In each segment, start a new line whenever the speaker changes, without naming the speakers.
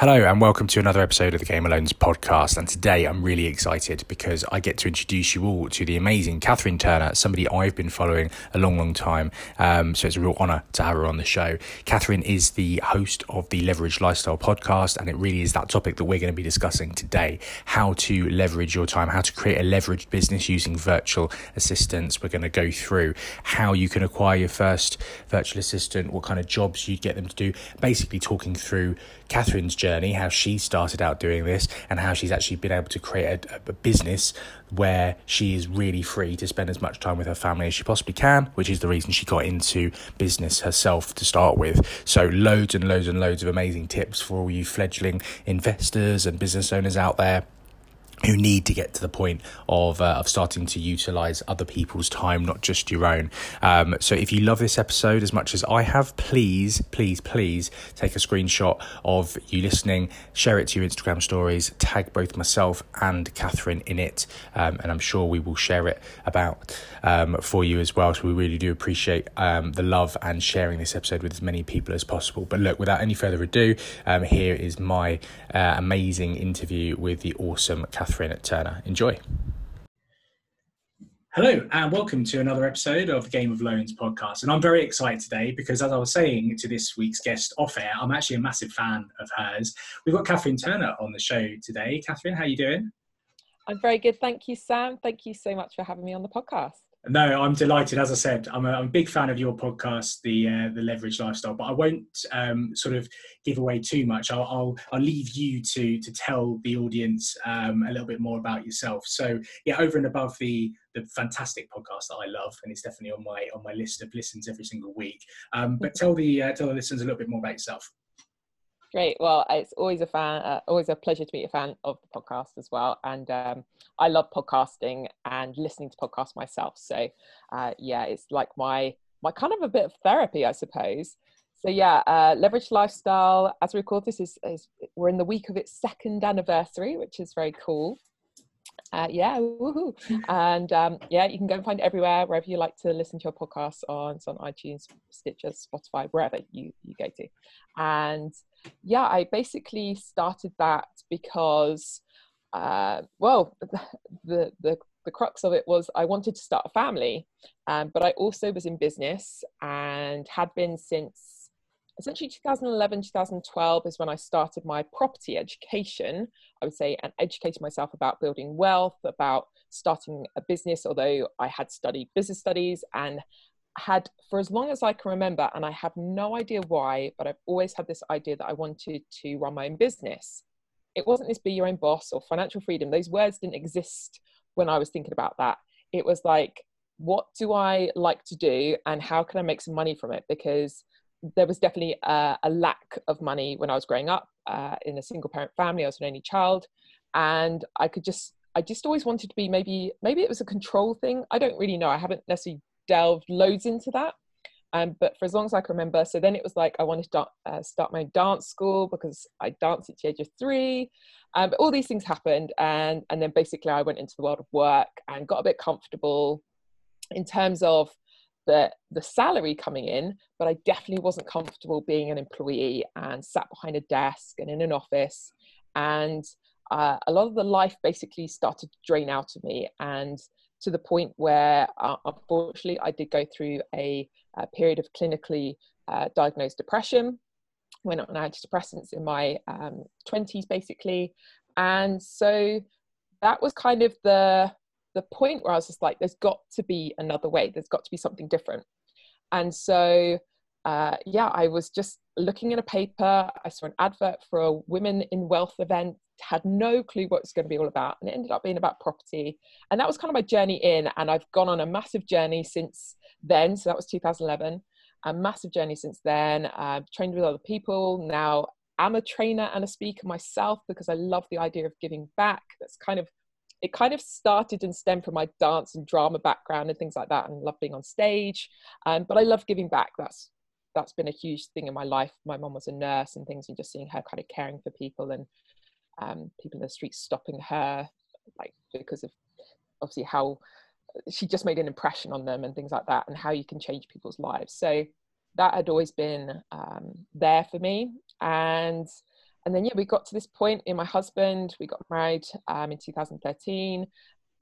Hello, and welcome to another episode of the Game of Loans podcast. And today I'm really excited because I get to introduce you all to the amazing Catherine Turner, somebody I've been following a long, long time. Um, so it's a real honour to have her on the show. Catherine is the host of the Leverage Lifestyle podcast, and it really is that topic that we're going to be discussing today how to leverage your time, how to create a leveraged business using virtual assistants. We're going to go through how you can acquire your first virtual assistant, what kind of jobs you'd get them to do, basically talking through Catherine's journey, how she started out doing this, and how she's actually been able to create a, a, business where she is really free to spend as much time with her family as she possibly can, which is the reason she got into business herself to start with. So, loads and loads and loads of amazing tips for all you fledgling investors and business owners out there who need to get to the point of uh, of starting to utilize other people's time, not just your own. Um, so, if you love this episode as much as I have, please, please, please take a screenshot of you listening, share it to your Instagram stories, tag both myself and Catherine in it, um, and I'm sure we will share it about um, for you as well. So, we really do appreciate um, the love and sharing this episode with as many people as possible. But look, without any further ado, um, here is my uh, amazing interview with the awesome Catherine. Catherine Turner. Enjoy.
Hello, and welcome to another episode of the Game of Loans podcast. And I'm very excited today because, as I was saying to this week's guest off air, I'm actually a massive fan of hers. We've got Catherine Turner on the show today. Catherine, how are you doing?
I'm very good. Thank you, Sam. Thank you so much for having me on the podcast.
No, I'm delighted. As I said, I'm a, I'm a big fan of your podcast, the uh, the Leverage Lifestyle. But I won't um, sort of give away too much. I'll, I'll, I'll leave you to to tell the audience um, a little bit more about yourself. So yeah, over and above the the fantastic podcast that I love, and it's definitely on my on my list of listens every single week. Um, but tell the uh, tell the listeners a little bit more about yourself.
Great. Well, it's always a fan, uh, always a pleasure to meet a fan of the podcast as well. And um, I love podcasting and listening to podcasts myself. So, uh, yeah, it's like my my kind of a bit of therapy, I suppose. So yeah, uh, leverage lifestyle. As we record this, is, is we're in the week of its second anniversary, which is very cool uh, yeah, woohoo. and um, yeah, you can go and find it everywhere, wherever you like to listen to your podcasts on, it's on iTunes, Stitcher, Spotify, wherever you, you go to. And yeah, I basically started that because, uh, well, the, the, the crux of it was I wanted to start a family, um, but I also was in business and had been since essentially 2011 2012 is when i started my property education. I would say and educated myself about building wealth about starting a business although i had studied business studies and had for as long as i can remember and i have no idea why but i've always had this idea that i wanted to run my own business. It wasn't this be your own boss or financial freedom. Those words didn't exist when i was thinking about that. It was like what do i like to do and how can i make some money from it? Because there was definitely a, a, lack of money when I was growing up uh, in a single parent family. I was an only child, and I could just I just always wanted to be maybe maybe it was a control thing. I don't really know. I haven't necessarily delved loads into that. Um, but for as long as I can remember, so then it was like I wanted to start, uh, start my dance school because I danced at the age of three. Um, but all these things happened, and and then basically I went into the world of work and got a bit comfortable in terms of the the salary coming in but i definitely wasn't comfortable being an employee and sat behind a desk and in an office. And uh, a lot of the life basically started to drain out of me and to the point where uh, unfortunately i did go through a, a period of clinically uh, diagnosed depression went on antidepressants in my um, 20s basically. And so that was kind of the the point where I was just like, there's got to be another way. There's got to be something different. And so, uh, yeah, I was just looking in a paper. I saw an advert for a Women in Wealth event, had no clue what it's going to be all about. And it ended up being about property. And that was kind of my journey in. And I've gone on a massive journey since then. So that was 2011. A massive journey since then. I've trained with other people. Now I'm a trainer and a speaker myself because I love the idea of giving back. That's kind of it kind of started and stemmed from my dance and drama background and things like that and love being on stage. Um, but i love giving back. That's that's been a huge thing in my life. My mom was a nurse and things and just seeing her kind of caring for people and um, people in the streets stopping her like because of obviously how she just made an impression on them and things like that and how you can change people's lives. So that had always been um, there for me. And and then yeah, we got to this point in my husband. We got married um, in 2013,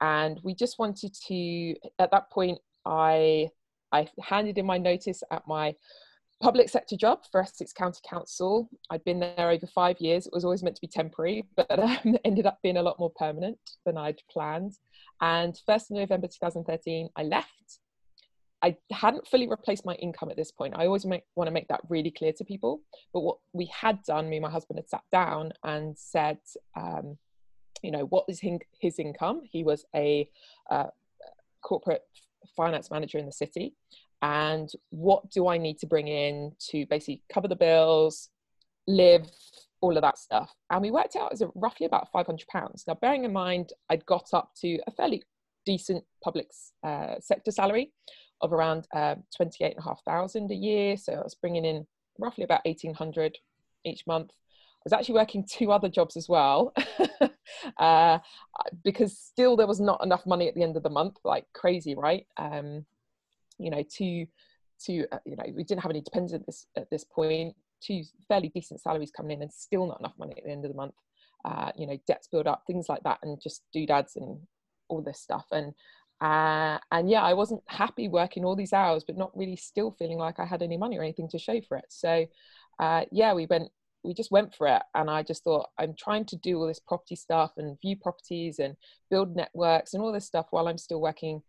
and we just wanted to. At that point, I I handed in my notice at my public sector job for Essex County Council. I'd been there over five years. It was always meant to be temporary, but um, ended up being a lot more permanent than I'd planned. And 1st of November 2013, I left. I hadn't fully replaced my income at this point. I always make, want to make that really clear to people. But what we had done, me and my husband had sat down and said, um, you know, what is his income? He was a uh, corporate finance manager in the city and what do I need to bring in to basically cover the bills, live, all of that stuff. And we worked out as a, roughly about £500. Now, bearing in mind, I'd got up to a fairly decent public uh, sector salary of around uh, 28,500 a year. So I was bringing in roughly about 1,800 each month. I was actually working two other jobs as well uh, because still there was not enough money at the end of the month, like crazy, right? Um, you know, two, two, uh, you know, we didn't have any dependents at this, at this point, two fairly decent salaries coming in and still not enough money at the end of the month. Uh, you know, debts build up, things like that, and just doodads and all this stuff. And uh, and yeah, I wasn't happy working all these hours, but not really still feeling like I had any money or anything to show for it. So uh, yeah, we went, we just went for it. And I just thought, I'm trying to do all this property stuff and view properties and build networks and all this stuff while I'm still working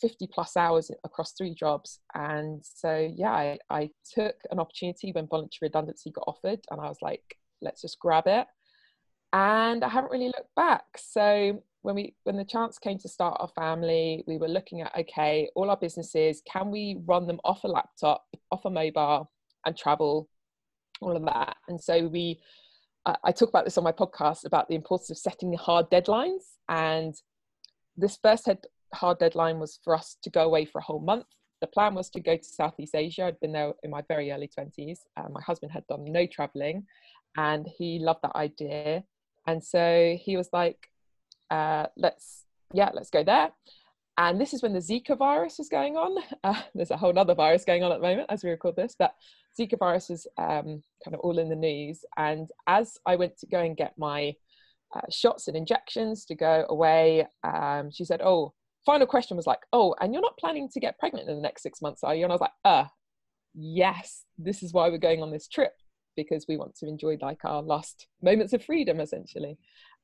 50 plus hours across three jobs. And so, yeah, I, I took an opportunity when voluntary redundancy got offered, and I was like, let's just grab it. And I haven't really looked back. So when we when the chance came to start our family, we were looking at okay, all our businesses, can we run them off a laptop, off a mobile, and travel, all of that. And so we I talk about this on my podcast about the importance of setting hard deadlines. And this first had hard deadline was for us to go away for a whole month. The plan was to go to Southeast Asia. I'd been there in my very early 20s. Uh, my husband had done no traveling and he loved that idea. And so he was like, uh, let's, yeah, let's go there. And this is when the Zika virus was going on. Uh, there's a whole other virus going on at the moment as we record this, but Zika virus was um, kind of all in the news. And as I went to go and get my uh, shots and injections to go away, um, she said, Oh, final question was like, oh, and you're not planning to get pregnant in the next six months, are you? And I was like, uh, yes, this is why we're going on this trip because we want to enjoy like our last moments of freedom essentially.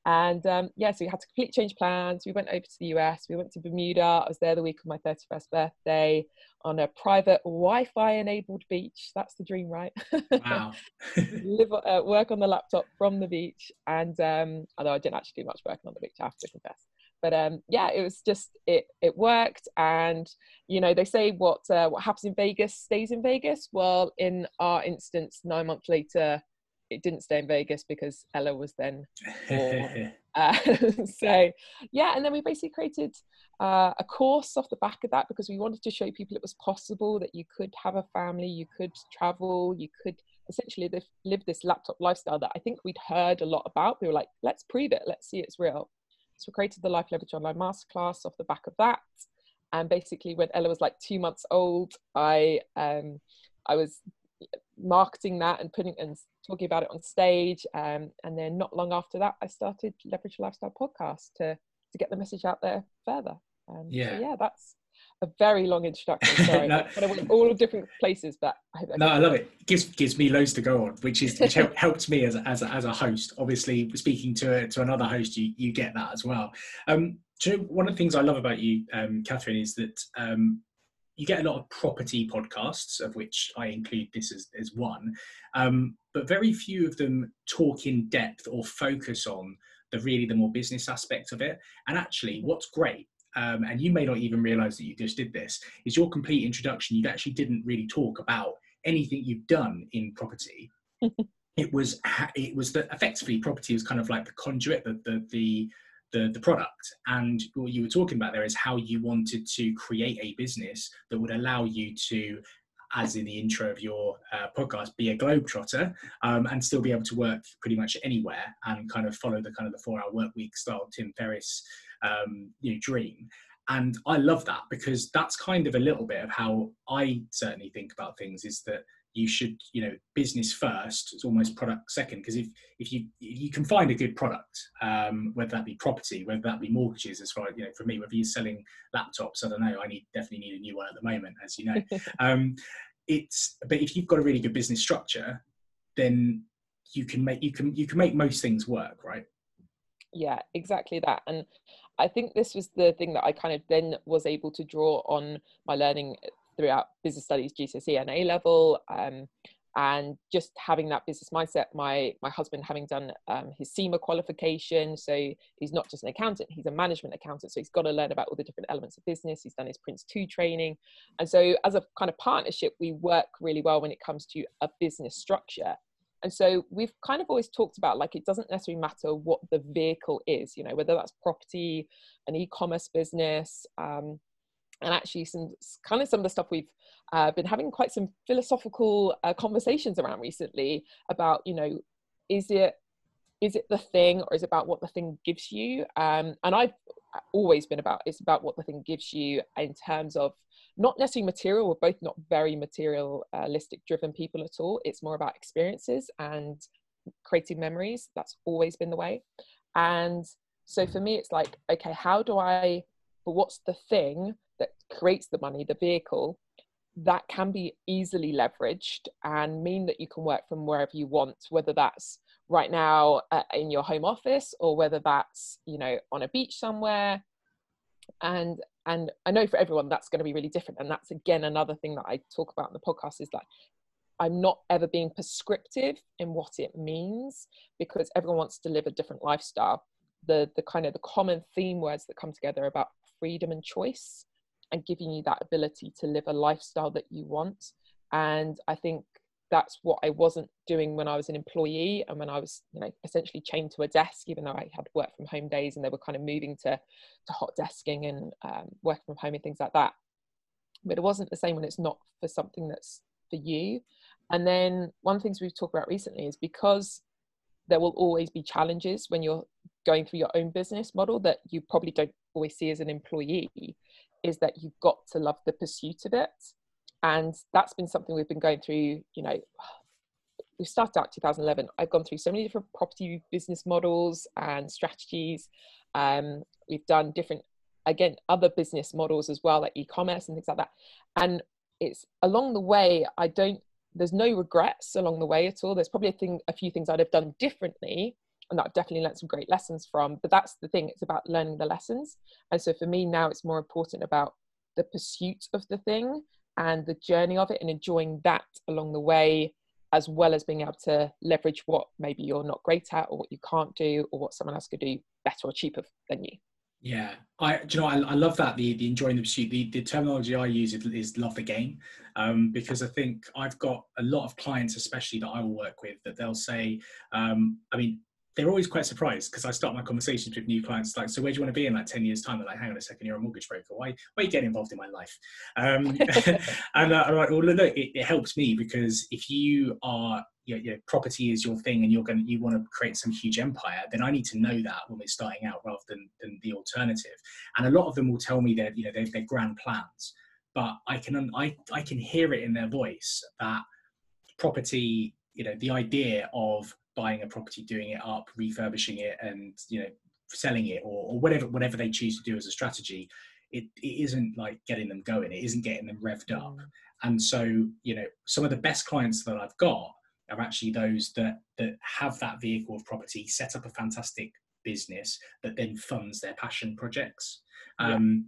And um, yeah, so we had to completely change plans. We went over to the US, we went to Bermuda. I was there the week of my 31st birthday on a private Wi Fi enabled beach. That's the dream, right?
Wow.
Live, uh, work on the laptop from the beach. And um, although I didn't actually do much working on the beach, I have to confess but um, yeah, it was just it it worked, and you know they say what uh, what happens in Vegas stays in Vegas. Well, in our instance, nine months later, it didn't stay in Vegas because Ella was then born. uh, so yeah, and then we basically created uh, a course off the back of that because we wanted to show people it was possible that you could have a family, you could travel, you could essentially live, live this laptop lifestyle that I think we'd heard a lot about. We were like, let's prove it, let's see it's real. So we created the Life Leverage Online Masterclass off the back of that. And basically, when Ella was like two months old, I um, I was marketing that and putting and talking about it on stage. Um, and then not long after that, I started Leverage Lifestyle podcast to to get the message out there further. Um, yeah, so yeah, that's a very long introduction. Sorry, no. but I went all different places. But
I no, I love it. it. Gives gives me loads to go on, which is which helped me as a, as a, as a host. Obviously, speaking to to another host, you you get that as well. Um, you know, one of the things I love about you, um, Catherine, is that um, you get a lot of property podcasts, of which I include this as, as one, um, but very few of them talk in depth or focus on the really the more business aspect of it. And actually, what's great um, and you may not even realize that you just did this, is your complete introduction. You actually didn't really talk about anything you've done in property. it was it was that effectively property was kind of like the conduit, the the the the, the product. And what you were talking about there is how you wanted to create a business that would allow you to as in the intro of your uh, podcast, be a globetrotter um, and still be able to work pretty much anywhere and kind of follow the kind of the four hour work week style Tim Ferriss um, you know, dream. And I love that because that's kind of a little bit of how I certainly think about things is that you should you know business first. It's almost product second because if if you you can find a good product um, whether that be property whether that be mortgages as far you know for me whether you're selling laptops i don't know i need definitely need a new one at the moment as you know. Um, it's but if you've got a really good business structure then you can make you can you can make most things work right?
Yeah exactly that. And i think this was the thing that i kind of then was able to draw on my learning throughout business studies gcse and a level um, and just having that business mindset my my husband having done um, his CIMA qualification so he's not just an accountant he's a management accountant so he's got to learn about all the different elements of business he's done his prince 2 training. And so as a kind of partnership we work really well when it comes to a business structure. And so we've kind of always talked about like it doesn't necessarily matter what the vehicle is you know whether that's property an e-commerce business um, and actually some kind of some of the stuff we've uh, been having quite some philosophical uh, conversations around recently about you know is it is it the thing or is it about what the thing gives you? Um, and i've always been about it's about what the thing gives you in terms of not necessarily material we're both not very materialistic driven people at all. It's more about experiences and creating memories. That's always been the way. And so for me it's like okay how do i but what's the thing creates the money, the vehicle, that can be easily leveraged and mean that you can work from wherever you want, whether that's right now uh, in your home office or whether that's you know on a beach somewhere. And and I know for everyone that's going to be really different. And that's again another thing that I talk about in the podcast is like I'm not ever being prescriptive in what it means because everyone wants to live a different lifestyle. The the kind of the common theme words that come together about freedom and choice and giving you that ability to live a lifestyle that you want. And I think that's what I wasn't doing when I was an employee and when I was, you know, essentially chained to a desk, even though I had work from home days and they were kind of moving to, to hot desking and um, working from home and things like that. But it wasn't the same when it's not for something that's for you. And then one of the things we've talked about recently is because there will always be challenges when you're going through your own business model that you probably don't always see as an employee is that you've got to love the pursuit of it. And that's been something we've been going through you know we started out 2011 i've gone through so many different property business models and strategies. Um, we've done different again other business models as well like e-commerce and things like that. And it's along the way i don't there's no regrets along the way at all. There's probably a thing a few things i'd have done differently and that I've definitely learned some great lessons from. But that's the thing, it's about learning the lessons. And so for me now, it's more important about the pursuit of the thing and the journey of it and enjoying that along the way, as well as being able to leverage what maybe you're not great at or what you can't do or what someone else could do better or cheaper than you.
Yeah, I do you know I, I love that the the enjoying the pursuit. The, the terminology I use is, is love the game, um, because I think I've got a lot of clients, especially that I will work with, that they'll say, um, I mean, they're always quite surprised because I start my conversations with new clients like, so where do you want to be in like 10 years time? They're like, hang on a second, you're a mortgage broker. Why, why are you getting involved in my life? Um, and uh, I'm like, well, look, it, it, helps me because if you are, you know, you property is your thing and you're going to, you want to create some huge empire, then I need to know that when we're starting out rather than, than the alternative. And a lot of them will tell me that, you know, they're, they're grand plans, but I can, I, I can hear it in their voice that property, you know, the idea of buying a property, doing it up, refurbishing it, and you know selling it or, or whatever whatever they choose to do as a strategy. It, it isn't like getting them going. It isn't getting them revved up. Mm. And so you know some of the best clients that I've got are actually those that that have that vehicle of property, set up a fantastic business that then funds their passion projects. Um,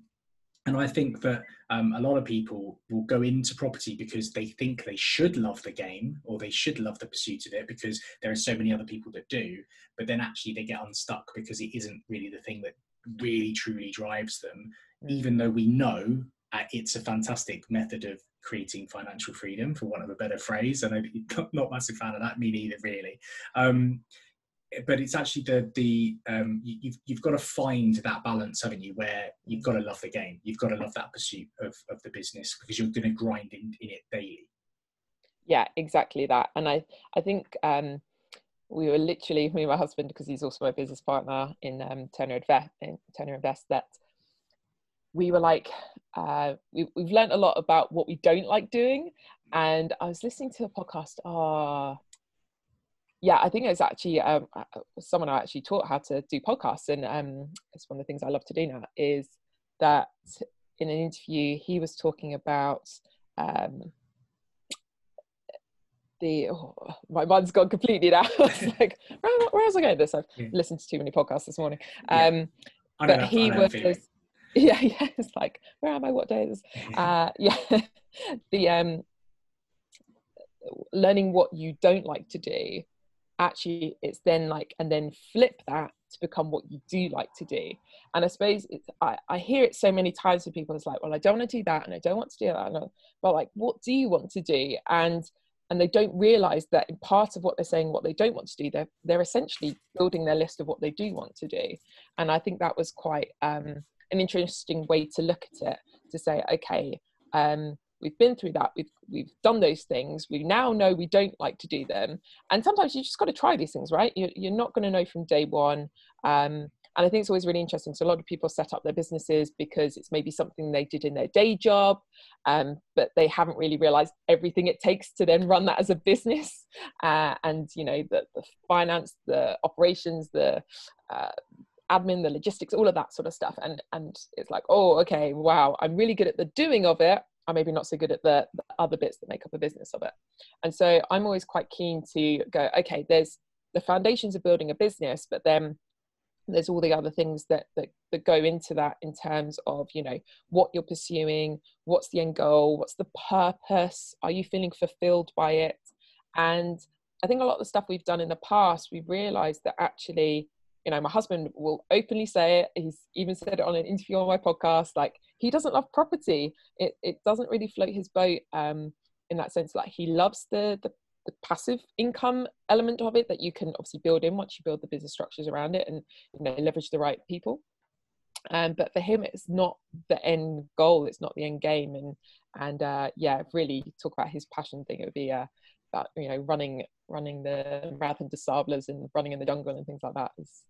and I think that um, a lot of people will go into property because they think they should love the game or they should love the pursuit of it because there are so many other people that do. But then actually they get unstuck because it isn't really the thing that really truly drives them, mm. even though we know uh, it's a fantastic method of creating financial freedom, for want of a better phrase. And I'm not, a massive fan of that, me neither, really. Um, but it's actually the the um, you, you've you've got to find that balance, haven't you? Where you've got to love the game, you've got to love that pursuit of of the business because you're going to grind in, in it daily.
Yeah, exactly that. And I I think um, we were literally me and my husband because he's also my business partner in um, Turner Invest in Turner Invest that we were like uh, we, we've learned a lot about what we don't like doing and I was listening to a podcast. Ah, oh, yeah, I think it's actually um, uh, uh, someone I actually taught how to do podcasts, and um, it's one of the things I love to do now. Is that in an interview he was talking about um, the oh, my mind's gone completely now. like, where, where else I going? with This I've yeah. listened to too many podcasts this morning. Um, yeah. but he was. Yeah, yeah. It's like, where am I? What day is? Uh, yeah, the um, learning what you don't like to do actually it's then like and then flip that to become what you do like to do. And i suppose it's i, I hear it so many times from people it's like well i don't want to do that and i don't want to do that but like what do you want to do? And and they don't realize that in part of what they're saying what they don't want to do they're they're essentially building their list of what they do want to do. And i think that was quite um, an interesting way to look at it to say okay um, we've been through that we've we've done those things we now know we don't like to do them. And sometimes you just got to try these things right? You're, you're not going to know from day one. Um, and i think it's always really interesting so a lot of people set up their businesses because it's maybe something they did in their day job um, but they haven't really realized everything it takes to then run that as a business. Uh, and you know the, the finance the operations the uh, admin the logistics all of that sort of stuff. And and it's like oh okay wow i'm really good at the doing of it I'm maybe not so good at the, the other bits that make up a business of it. And so I'm always quite keen to go, okay, there's the foundations of building a business, but then there's all the other things that, that that go into that in terms of you know what you're pursuing what's the end goal what's the purpose are you feeling fulfilled by it and i think a lot of the stuff we've done in the past we've realized that actually you know my husband will openly say it. He's even said it on an interview on my podcast like he doesn't love property. It, it doesn't really float his boat um, in that sense. Like he loves the, the, the passive income element of it that you can obviously build in once you build the business structures around it and you know leverage the right people. Um, but for him it's not the end goal. It's not the end game. And and uh, yeah really talk about his passion thing it would be uh, about you know running running the marathon des sables and running in the jungle and things like that is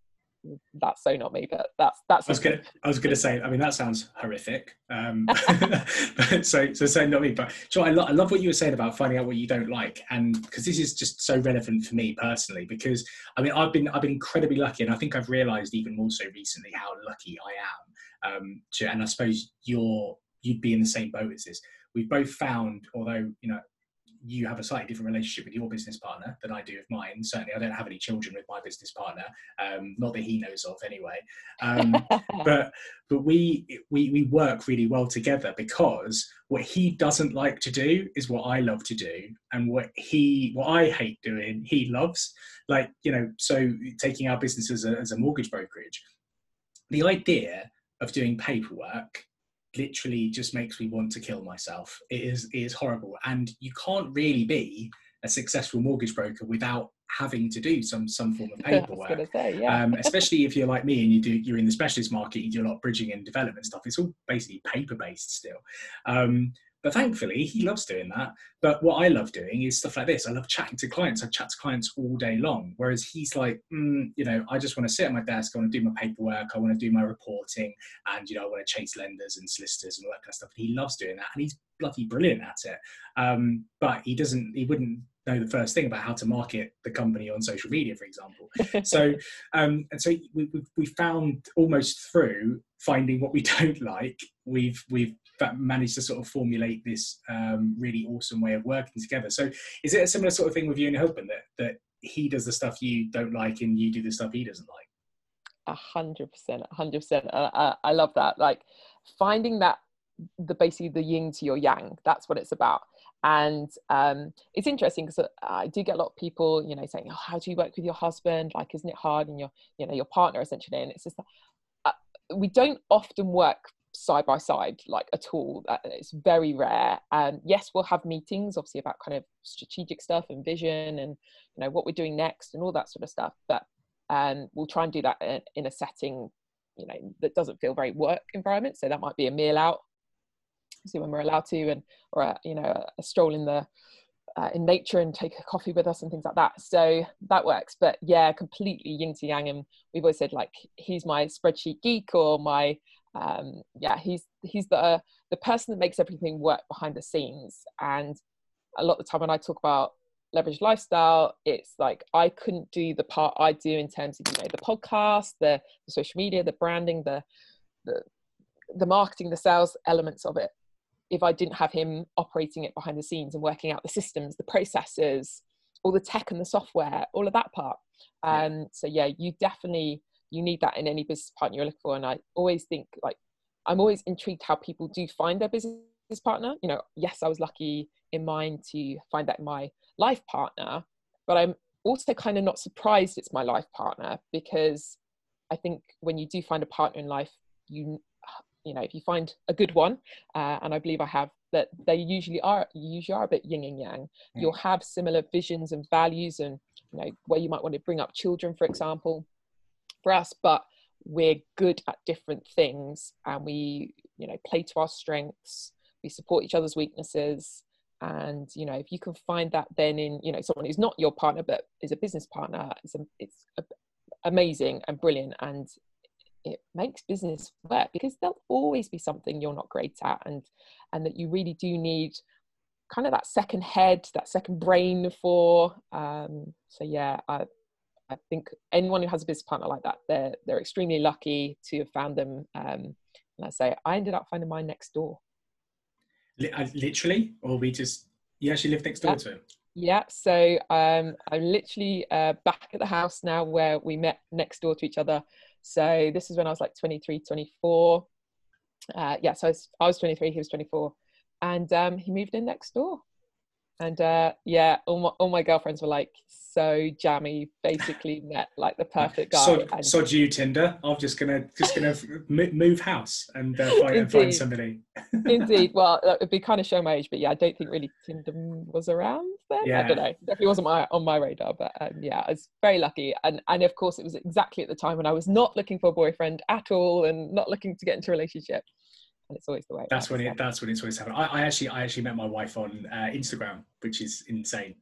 that's so not me but that's that's
i was gonna i was gonna say i mean that sounds horrific um but so so saying not me but so I, lo- I love what you were saying about finding out what you don't like and because this is just so relevant for me personally because i mean i've been i've been incredibly lucky and i think i've realized even more so recently how lucky i am um to, and i suppose you're you'd be in the same boat as this. We've both found although you know you have a slightly different relationship with your business partner than I do with mine. Certainly, I don't have any children with my business partner, um, not that he knows of anyway. Um, but but we we we work really well together because what he doesn't like to do is what I love to do, and what he what I hate doing, he loves. Like you know, so taking our business as a, as a mortgage brokerage, the idea of doing paperwork literally just makes me want to kill myself. It is it is horrible, and you can't really be a successful mortgage broker without having to do some some form of paperwork.
Say, yeah.
um, especially if you're like me and you do you're in the specialist market, you do a lot of bridging and development stuff. It's all basically paper based still. Um, but thankfully, he loves doing that. But what I love doing is stuff like this. I love chatting to clients. I chat to clients all day long. Whereas he's like, mm, you know, I just want to sit at my desk. I want to do my paperwork. I want to do my reporting, and you know, I want to chase lenders and solicitors and all that kind of stuff. And he loves doing that, and he's bloody brilliant at it. Um, but he doesn't. He wouldn't know the first thing about how to market the company on social media, for example. so, um, and so we, we, we found almost through finding what we don't like, we've we've managed to sort of formulate this um, really awesome way of working together. So, is it a similar sort of thing with you and your that that he does the stuff you don't like and you do the stuff he doesn't like?
A hundred percent, a hundred percent. I love that. Like finding that the basically the yin to your yang. That's what it's about. And um, it's interesting because uh, I do get a lot of people, you know, saying, "Oh, how do you work with your husband? Like, isn't it hard?" And your, you know, your partner essentially. And it's just uh, we don't often work side by side like at all it's very rare and yes we'll have meetings obviously about kind of strategic stuff and vision and you know what we're doing next and all that sort of stuff but um, we'll try and do that in, a setting you know that doesn't feel very work environment so that might be a meal out see when we're allowed to and or a, you know a stroll in the uh, in nature and take a coffee with us and things like that. So that works. But yeah, completely yin to yang. And we've always said like he's my spreadsheet geek or my um, yeah he's he's the the person that makes everything work behind the scenes and a lot of the time when I talk about leverage lifestyle, it's like I couldn't do the part I do in terms of you know the podcast, the, the social media, the branding, the the the marketing, the sales elements of it if I didn't have him operating it behind the scenes and working out the systems, the processes, all the tech and the software, all of that part. Um, yeah. So yeah, you definitely you need that in any business partner you're looking for. And I always think like I'm always intrigued how people do find their business partner. You know, yes, I was lucky in mine to find that my life partner, but I'm also kind of not surprised it's my life partner because I think when you do find a partner in life, you you know if you find a good one uh, and i believe i have that they usually are you usually are a bit yin and yang mm. you'll have similar visions and values and you know where you might want to bring up children for example for us but we're good at different things and we you know play to our strengths. We support each other's weaknesses and you know if you can find that then in you know someone who's not your partner but is a business partner it's, a, it's a, amazing and brilliant and it makes business work because there'll always be something you're not great at and and that you really do need kind of that second head that second brain for um, so yeah I, I think anyone who has a business partner like that they're they're extremely lucky to have found them um, and I say I ended up finding mine next door
uh, literally or we just you actually live next door yeah. to him
yeah, so um, I'm literally uh, back at the house now where we met next door to each other so this is when I was like 23, 24. Uh, yeah, so I was, I was 23, he was 24. And um, he moved in next door. And uh, yeah, all my, all my girlfriends were like so jammy. Basically, met like the perfect guy.
So, and, so you Tinder. I'm just gonna just gonna move house and uh, find, find somebody.
Indeed. Well, it'd be kind of show my age, but yeah, I don't think really Tinder was around then. Yeah. I don't know. Definitely wasn't my on my radar, but um, yeah, I was very lucky. And and of course, it was exactly at the time when I was not looking for a boyfriend at all and not looking to get into a relationship and it's always the way.
That's when it. That's when it's always happened. I, I actually, I actually met my wife on uh, Instagram, which is insane.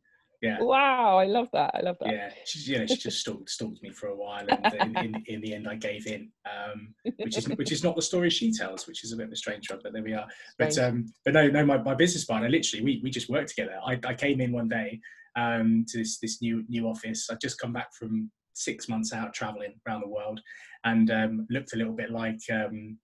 Yeah.
Wow, I love that. I love that.
Yeah, she, you know, she just stalked, stalked me for a while, and in, in, in, the end, I gave in, um, which is which is not the story she tells, which is a bit of a strange one, but there we are. But um, but no, no, my, my business partner, literally, we we just worked together. I, I came in one day um, to this this new new office. I'd just come back from six months out traveling around the world, and um, looked a little bit like um,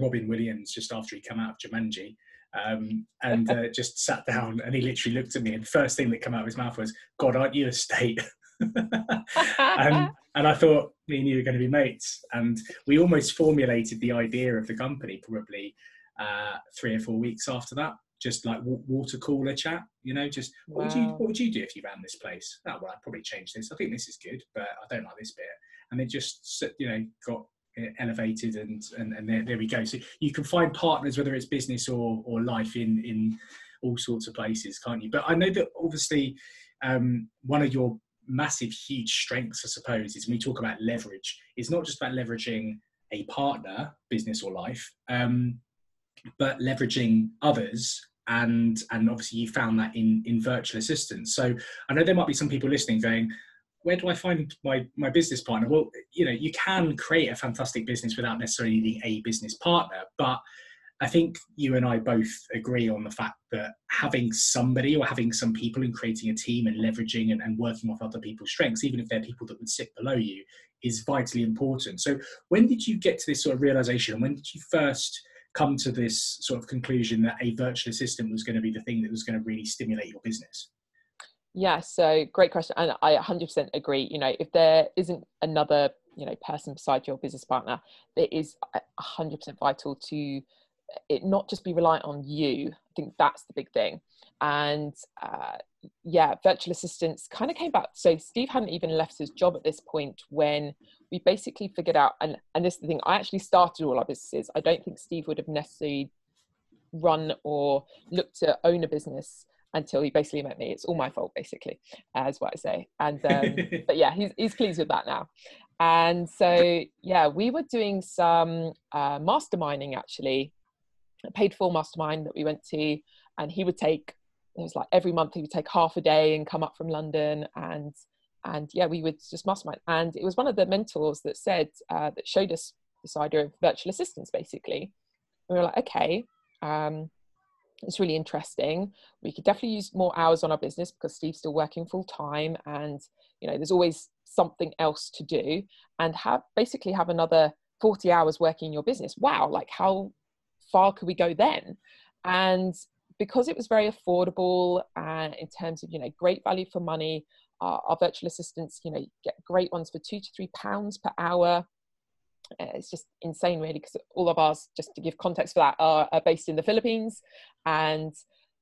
Robin Williams just after he come out of Jumanji. Um, and uh, just sat down and he literally looked at me and first thing that came out of his mouth was god aren't you a state? And, and i thought me and you are going to be mates. And we almost formulated the idea of the company probably uh, three or four weeks after that. Just like water cooler chat you know just what would you what would you do if you ran this place? Oh well i'd probably change this. I think this is good but i don't like this bit. And it just you know got elevated and and, and there, there we go. So you can find partners whether it's business or or life in in all sorts of places can't you? But i know that obviously um, one of your massive huge strengths i suppose is when we talk about leverage it's not just about leveraging a partner business or life um, but leveraging others and and obviously you found that in in virtual assistants. So i know there might be some people listening going where do I find my my business partner? Well, you know, you can create a fantastic business without necessarily needing a business partner, but I think you and I both agree on the fact that having somebody or having some people and creating a team and leveraging and, and working off other people's strengths, even if they're people that would sit below you, is vitally important. So, when did you get to this sort of realization? When did you first come to this sort of conclusion that a virtual assistant was going to be the thing that was going to really stimulate your business?
Yeah, so great question. And I 100% agree. You know, if there isn't another, you know, person beside your business partner, it is 100% vital to it not just be reliant on you. I think that's the big thing. And uh, yeah, virtual assistants kind of came back. So Steve hadn't even left his job at this point when we basically figured out, and, and this is the thing, I actually started all our businesses. I don't think Steve would have necessarily run or looked to own a business until he basically met me. It's all my fault, basically, as what I say. And um, but yeah, he's he's pleased with that now. And so yeah, we were doing some uh, masterminding actually, a paid for mastermind that we went to, and he would take it was like every month he would take half a day and come up from London and and yeah we would just mastermind and it was one of the mentors that said uh, that showed us this idea of virtual assistants basically and we were like okay um, it's really interesting. We could definitely use more hours on our business because Steve's still working full time, and you know, there's always something else to do. And have basically have another 40 hours working in your business. Wow, like how far could we go then? And because it was very affordable uh, in terms of you know great value for money, our virtual assistants, you know, get great ones for two to three pounds per hour uh, it's just insane really because all of ours just to give context for that are, are, based in the philippines. And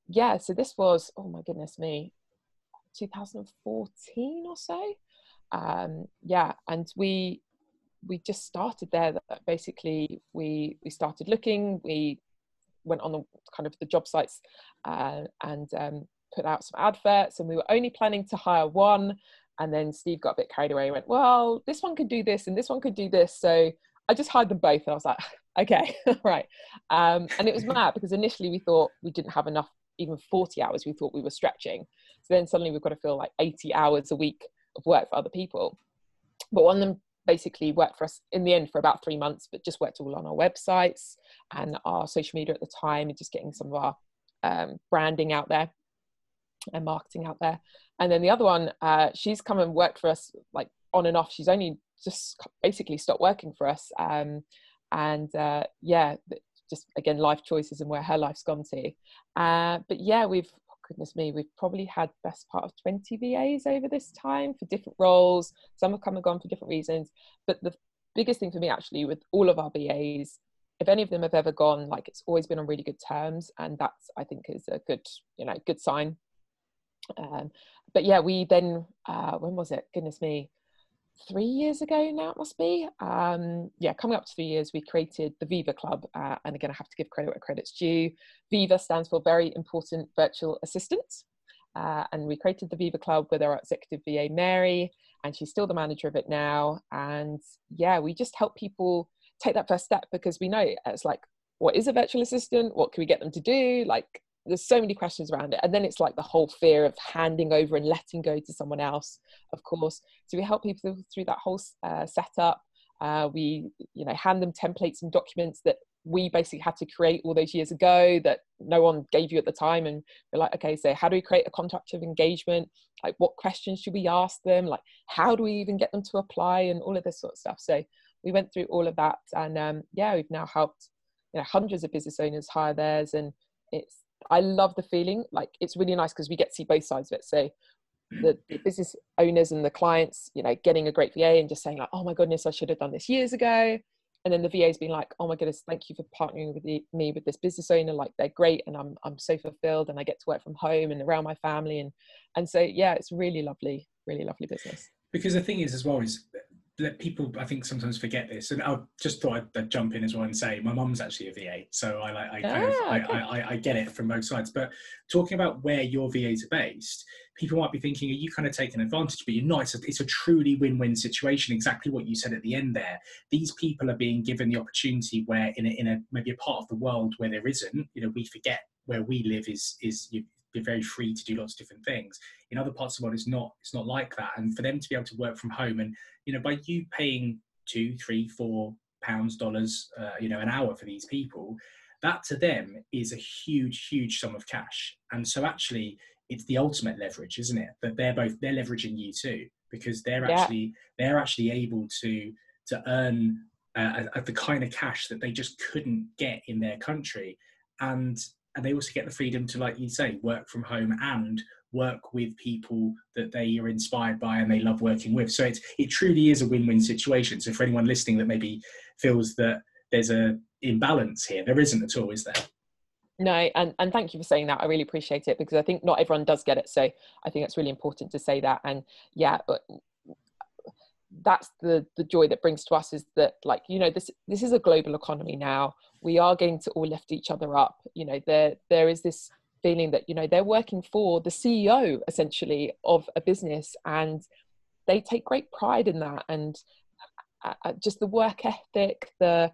yeah so this was oh my goodness me 2014 or so. Um, yeah and we we just started there. That basically we we started looking. We went on the kind of the job sites uh, and um, put out some adverts and we were only planning to hire one and then Steve got a bit carried away and went, well, this one could do this and this one could do this. So I just hired them both. And I was like, okay, right. Um, and it was mad because initially we thought we didn't have enough, even 40 hours. We thought we were stretching. So then suddenly we've got to fill like 80 hours a week of work for other people. But one of them basically worked for us in the end for about three months, but just worked all on our websites and our social media at the time and just getting some of our um, branding out there and marketing out there. And then the other one, uh, she's come and worked for us like on and off. She's only just basically stopped working for us. Um, and uh, yeah, just again, life choices and where her life's gone to. Uh, but yeah, we've, oh goodness me, we've probably had best part of 20 VAs over this time for different roles. Some have come and gone for different reasons. But the biggest thing for me actually with all of our VAs if any of them have ever gone like it's always been on really good terms and that's i think is a good you know good sign um, but yeah, we then, uh, when was it? Goodness me, three years ago now it must be. Um, yeah, coming up to three years, we created the Viva Club. Uh, and again, I have to give credit where credit's due. Viva stands for Very Important Virtual Assistant. Uh, and we created the Viva Club with our executive VA, Mary, and she's still the manager of it now. And yeah, we just help people take that first step because we know it's like, what is a virtual assistant? What can we get them to do? Like, there's so many questions around it. And then it's like the whole fear of handing over and letting go to someone else of course. So we help people through that whole uh, setup. Uh, we you know hand them templates and documents that we basically had to create all those years ago that no one gave you at the time. And we're like okay so how do we create a contract of engagement? Like what questions should we ask them? Like how do we even get them to apply? And all of this sort of stuff. So we went through all of that. And um, yeah we've now helped you know hundreds of business owners hire theirs. And it's I love the feeling. Like it's really nice because we get to see both sides of it. So mm. the, the, business owners and the clients, you know, getting a great VA and just saying like, oh my goodness, I should have done this years ago. And then the VA's been like, oh my goodness, thank you for partnering with the, me with this business owner. Like they're great, and I'm I'm so fulfilled, and I get to work from home and around my family, and and so yeah, it's really lovely, really lovely business.
Because the thing is, as well, is that people I think sometimes forget this, and I just thought I'd, I'd, jump in as well and say my mum's actually a VA, so I like I, kind of, ah, okay. I, I, I, get it from both sides. But talking about where your VAs are based, people might be thinking, are you kind of taking advantage? But you're not. It's a, it's a truly win-win situation. Exactly what you said at the end there. These people are being given the opportunity where in a, in a maybe a part of the world where there isn't. You know, we forget where we live is is you, be very free to do lots of different things. In other parts of the world, it's not it's not like that. And for them to be able to work from home, and you know, by you paying two, three, four pounds, dollars, uh, you know, an hour for these people, that to them is a huge, huge sum of cash. And so actually, it's the ultimate leverage, isn't it? That they're both they're leveraging you too because they're yeah. actually they're actually able to to earn uh, the kind of cash that they just couldn't get in their country and and they also get the freedom to, like you say, work from home and work with people that they are inspired by and they love working with. So it's it truly is a win-win situation. So for anyone listening that maybe feels that there's a imbalance here, there isn't at all, is there?
No, and, and thank you for saying that. I really appreciate it because I think not everyone does get it. So I think it's really important to say that. And yeah, but that's the the joy that brings to us is that like you know this this is a global economy now we are going to all lift each other up. You know there there is this feeling that you know they're working for the ceo essentially of a business and they take great pride in that. And uh, uh, just the work ethic the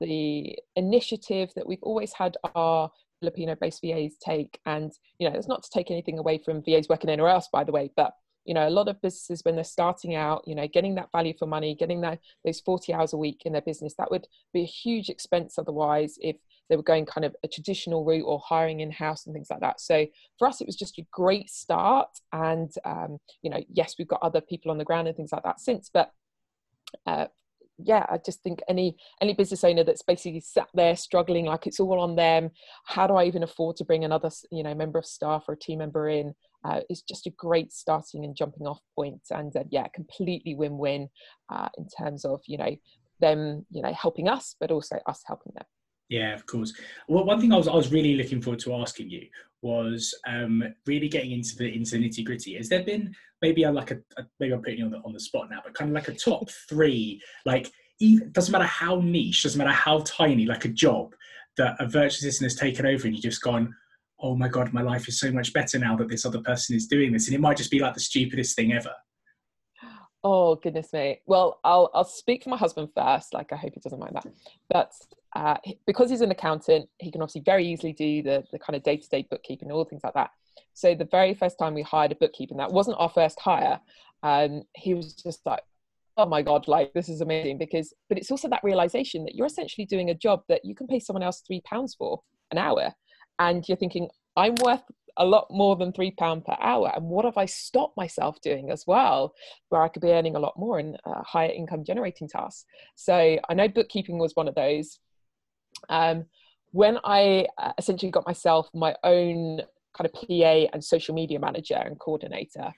the initiative that we've always had our filipino based vas take. And you know it's not to take anything away from vas working anywhere else by the way but you know a lot of businesses when they're starting out you know getting that value for money getting that those 40 hours a week in their business that would be a huge expense otherwise if they were going kind of a traditional route or hiring in house and things like that. So for us, it was just a great start. And um, you know, yes, we've got other people on the ground and things like that since, but uh, yeah, I just think any any business owner that's basically sat there struggling like it's all on them. How do I even afford to bring another you know member of staff or a team member in? Uh, is just a great starting and jumping off point, and uh, yeah, completely win win uh, in terms of you know them you know helping us, but also us helping them.
Yeah, of course. Well, one thing I was I was really looking forward to asking you was um, really getting into the into the nitty gritty. Has there been maybe a, like a, a, maybe I'm putting you on the on the spot now, but kind of like a top three, like even doesn't matter how niche, doesn't matter how tiny, like a job that a virtual assistant has taken over, and you've just gone, oh my god, my life is so much better now that this other person is doing this, and it might just be like the stupidest thing ever.
Oh goodness me. Well, I'll I'll speak for my husband first. Like I hope he doesn't mind that. But uh, because he's an accountant, he can obviously very easily do the the kind of day to day bookkeeping, and all things like that. So the very first time we hired a bookkeeper, that wasn't our first hire. Um, he was just like, "Oh my god, like this is amazing!" Because, but it's also that realization that you're essentially doing a job that you can pay someone else three pounds for an hour, and you're thinking, "I'm worth a lot more than three pound per hour and what have i stopped myself doing as well where i could be earning a lot more in uh, higher income generating tasks? So i know bookkeeping was one of those. Um, when i uh, essentially got myself my own kind of pa and social media manager and coordinator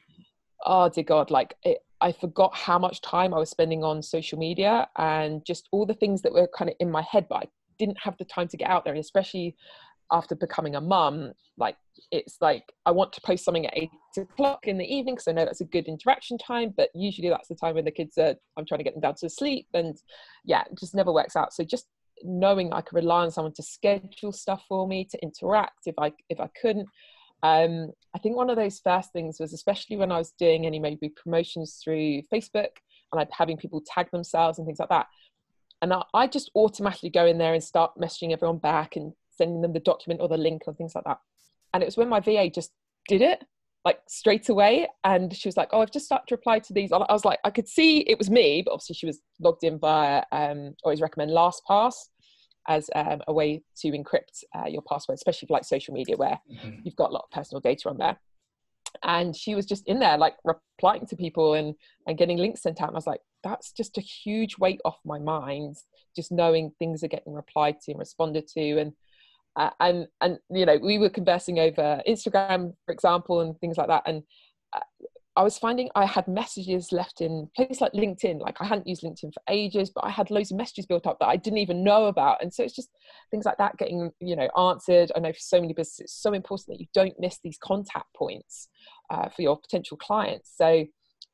oh dear god like it, i forgot how much time i was spending on social media and just all the things that were kind of in my head but i didn't have the time to get out there and especially after becoming a mum, like it's like I want to post something at eight o'clock in the evening because I know that's a good interaction time, but usually that's the time when the kids are I'm trying to get them down to sleep and yeah, it just never works out. So just knowing I could rely on someone to schedule stuff for me, to interact if I if I couldn't. Um, I think one of those first things was especially when I was doing any maybe promotions through Facebook and I'd having people tag themselves and things like that. And I, I just automatically go in there and start messaging everyone back and sending them the document or the link or things like that. And it was when my VA just did it like straight away. And she was like oh i've just started to reply to these. I was like i could see it was me but obviously she was logged in via um always recommend lastpass as um, a way to encrypt uh, your password especially for like social media where mm-hmm. you've got a lot of personal data on there. And she was just in there like replying to people and and getting links sent out. And i was like that's just a huge weight off my mind just knowing things are getting replied to and responded to. And uh, and and you know we were conversing over instagram for example and things like that. And uh, i was finding i had messages left in places like linkedin. Like i hadn't used linkedin for ages but i had loads of messages built up that i didn't even know about. And so it's just things like that getting you know answered. I know for so many businesses it's so important that you don't miss these contact points uh, for your potential clients. So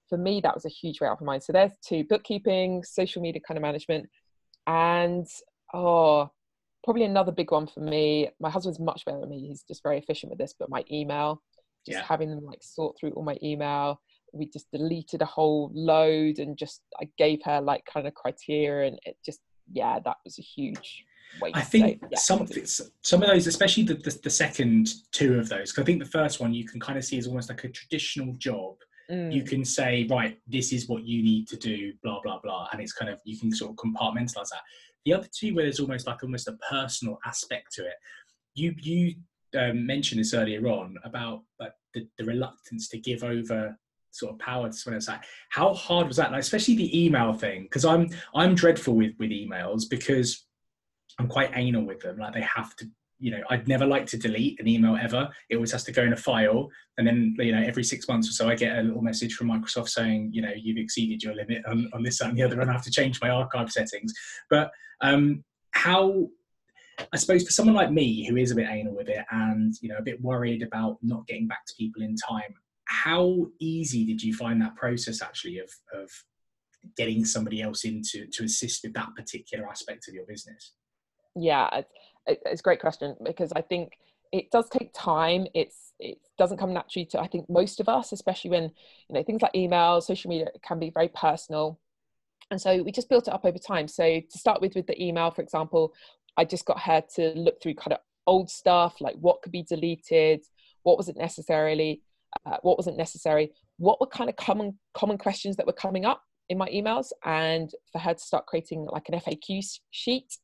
for me that was a huge way out of mind. So there's two bookkeeping social media kind of management and oh probably another big one for me. My husband's much better than me. He's just very efficient with this, but my email, just yeah. having them like sort through all my email. We just deleted a whole load and just I gave her like kind of criteria and it just yeah, that was a huge weight.
I think yeah. some some of those, especially the, the, the second two of those, because I think the first one you can kind of see is almost like a traditional job. Mm. You can say, right, this is what you need to do, blah blah blah, and it's kind of you can sort of compartmentalize that. The other two, where there's almost like almost a personal aspect to it. You you um, mentioned this earlier on about like the, the reluctance to give over sort of power to someone else. Like, How hard was that? Like, especially the email thing, because I'm I'm dreadful with with emails because I'm quite anal with them. Like they have to you know, I'd never like to delete an email ever. It always has to go in a file. And then, you know, every six months or so, I get a little message from Microsoft saying, you know, you've exceeded your limit on, on this, and the other, and I have to change my archive settings. But um, how, I suppose for someone like me who is a bit anal with it and, you know, a bit worried about not getting back to people in time, how easy did you find that process actually of, of getting somebody else in to, to assist with that particular aspect of your business?
Yeah, it's a great question because I think it does take time. It's it doesn't come naturally to I think most of us, especially when you know things like email, social media can be very personal, and so we just built it up over time. So to start with, with the email, for example, I just got her to look through kind of old stuff like what could be deleted, what wasn't necessarily, uh, what wasn't necessary, what were kind of common common questions that were coming up in my emails, and for her to start creating like an FAQ sheet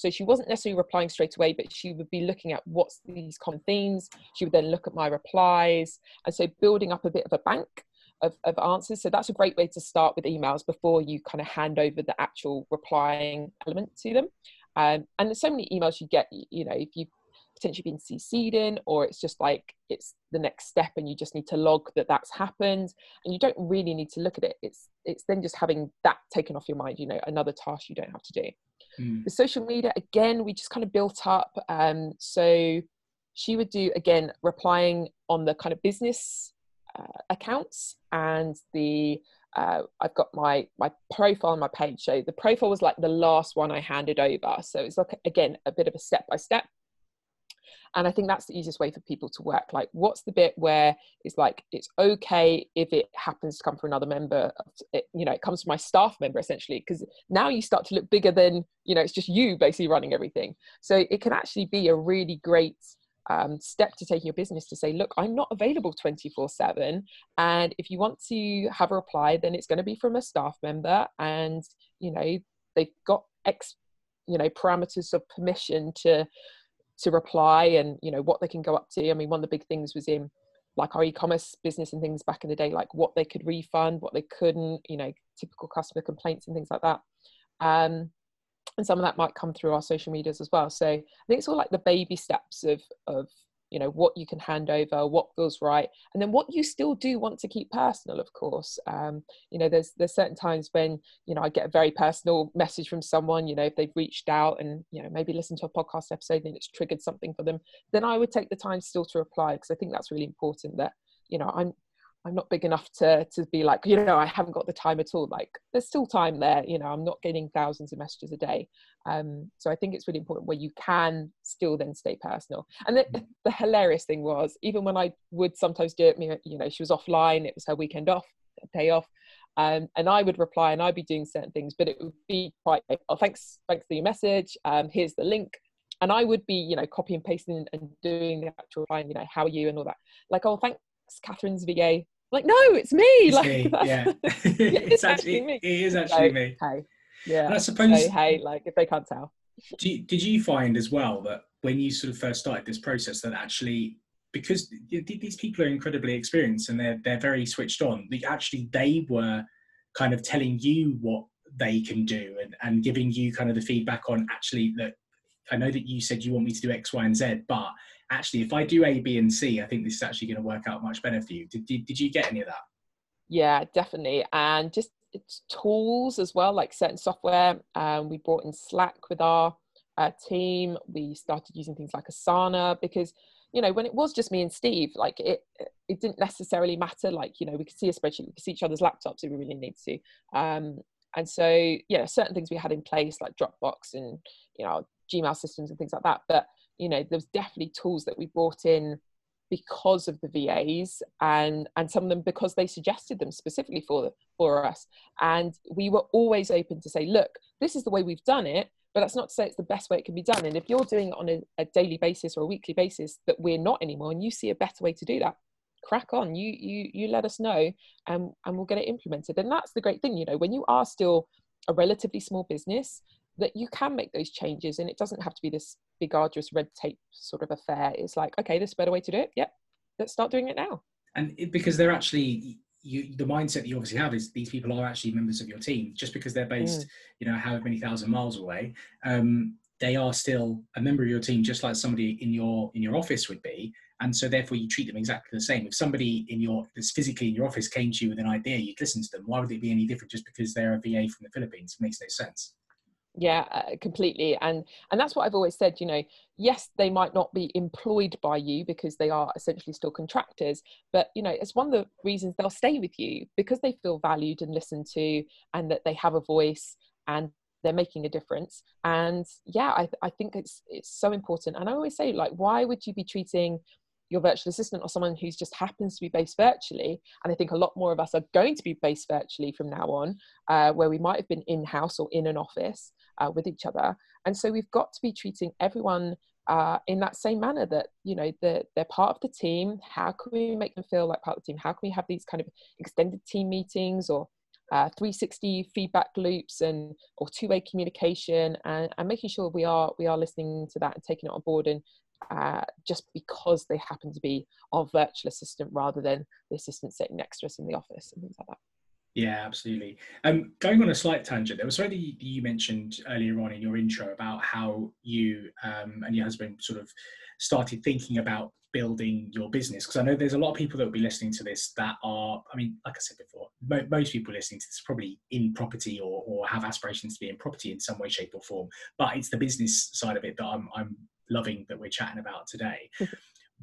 So she wasn't necessarily replying straight away, but she would be looking at what's these common themes. She would then look at my replies. And so building up a bit of a bank of, of answers. So that's a great way to start with emails before you kind of hand over the actual replying element to them. Um, and there's so many emails you get, you know, if you've potentially been CC'd in, or it's just like it's the next step and you just need to log that that's happened and you don't really need to look at it. It's, it's then just having that taken off your mind, you know, another task you don't have to do. Mm. The social media, again, we just kind of built up. Um, so she would do, again, replying on the kind of business uh, accounts and the uh, I've got my my profile on my page. So the profile was like the last one I handed over. So it's like again a bit of a step by step. And I think that's the easiest way for people to work. Like, what's the bit where it's like it's okay if it happens to come from another member? It, you know, it comes from my staff member essentially, because now you start to look bigger than you know. It's just you basically running everything. So it can actually be a really great um, step to taking your business to say, look, I'm not available 24 7. And if you want to have a reply, then it's going to be from a staff member. And, you know, they've got X, you know, parameters of permission to to reply and you know what they can go up to. I mean one of the big things was in like our e-commerce business and things back in the day like what they could refund what they couldn't you know typical customer complaints and things like that. Um, and some of that might come through our social medias as well. So i think it's all like the baby steps of of you know what you can hand over what feels right and then what you still do want to keep personal of course. Um, you know there's there's certain times when you know i get a very personal message from someone you know if they've reached out and you know maybe listen to a podcast episode and it's triggered something for them then i would take the time still to reply because i think that's really important that you know i'm I'm not big enough to to be like, you know, I haven't got the time at all. Like, there's still time there. You know, I'm not getting thousands of messages a day. Um, so I think it's really important where you can still then stay personal. And the, mm. the hilarious thing was, even when I would sometimes do it, you know, she was offline. It was her weekend off, day off. Um, and I would reply and I'd be doing certain things, but it would be quite, oh, thanks, thanks for your message. Um, here's the link. And I would be, you know, copy and pasting and doing the actual reply, you know, how are you and all that. Like, oh, thanks, Catherine's VA. Like, no, it's me.
It's
like,
me. Yeah. it's, actually, me. It is actually so, me.
Hey, yeah.
And I suppose.
So, hey, like, if they can't tell.
You, did you find as well that when you sort of first started this process that actually because these people are incredibly experienced and they're they're very switched on. Actually, they were kind of telling you what they can do and, and giving you kind of the feedback on actually that I know that you said you want me to do X, Y, and Z, but actually, if I do A, B, and C, I think this is actually going to work out much better for you. Did, did, did you get any of that?
Yeah, definitely. And just tools as well, like certain software. Um, we brought in Slack with our uh, team. We started using things like Asana because, you know, when it was just me and Steve, like it, it didn't necessarily matter. Like, you know, we could see a spreadsheet, we could see each other's laptops if we really need to. Um, and so, yeah, certain things we had in place like Dropbox and, you know, Gmail systems and things like that. But you know there's definitely tools that we brought in because of the VAs and and some of them because they suggested them specifically for for us. And we were always open to say look this is the way we've done it but that's not to say it's the best way it can be done. And if you're doing it on a, a daily basis or a weekly basis that we're not anymore and you see a better way to do that crack on. You you you let us know and and we'll get it implemented. And that's the great thing you know when you are still a relatively small business that you can make those changes and it doesn't have to be this big arduous red tape sort of affair it's like okay this is a better way to do it. Yep let's start doing it now.
And it, because they're actually you the mindset that you obviously have is these people are actually members of your team. Just because they're based mm. you know however many thousand miles away um, they are still a member of your team just like somebody in your in your office would be. And so therefore you treat them exactly the same. If somebody in your that's physically in your office came to you with an idea you'd listen to them. Why would it be any different just because they're a va from the philippines? It makes no sense
yeah uh, completely and and that's what i've always said you know yes they might not be employed by you because they are essentially still contractors but you know it's one of the reasons they'll stay with you because they feel valued and listened to and that they have a voice and they're making a difference and yeah i, I think it's it's so important and i always say like why would you be treating your virtual assistant or someone who's just happens to be based virtually. And I think a lot more of us are going to be based virtually from now on, uh, where we might have been in house or in an office uh, with each other. And so we've got to be treating everyone uh, in that same manner that you know they're, they're part of the team how can we make them feel like part of the team how can we have these kind of extended team meetings or uh, 360 feedback loops and or two-way communication and, and making sure we are we are listening to that and taking it on board and uh, just because they happen to be our virtual assistant rather than the assistant sitting next to us in the office and things like that.
Yeah, absolutely. Um, going on a slight tangent, there was something you mentioned earlier on in your intro about how you um, and your husband sort of started thinking about building your business. Because I know there's a lot of people that will be listening to this that are, I mean, like I said before, mo- most people listening to this probably in property or, or have aspirations to be in property in some way, shape, or form. But it's the business side of it that I'm, I'm loving that we're chatting about today.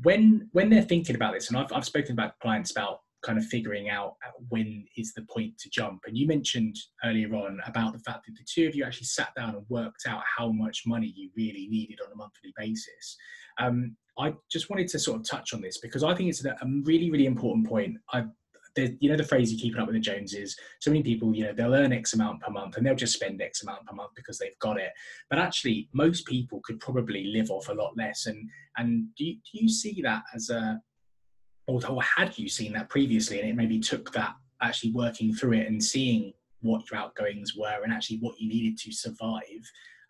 when when they're thinking about this, and I've, I've spoken about clients about kind of figuring out when is the point to jump. And you mentioned earlier on about the fact that the two of you actually sat down and worked out how much money you really needed on a monthly basis. Um, I just wanted to sort of touch on this because I think it's a really, really important point. I you know the phrase you keeping up with the joneses so many people you know they'll earn x amount per month and they'll just spend x amount per month because they've got it but actually most people could probably live off a lot less and and do you, do you see that as a or, or had you seen that previously and it maybe took that actually working through it and seeing what your outgoings were and actually what you needed to survive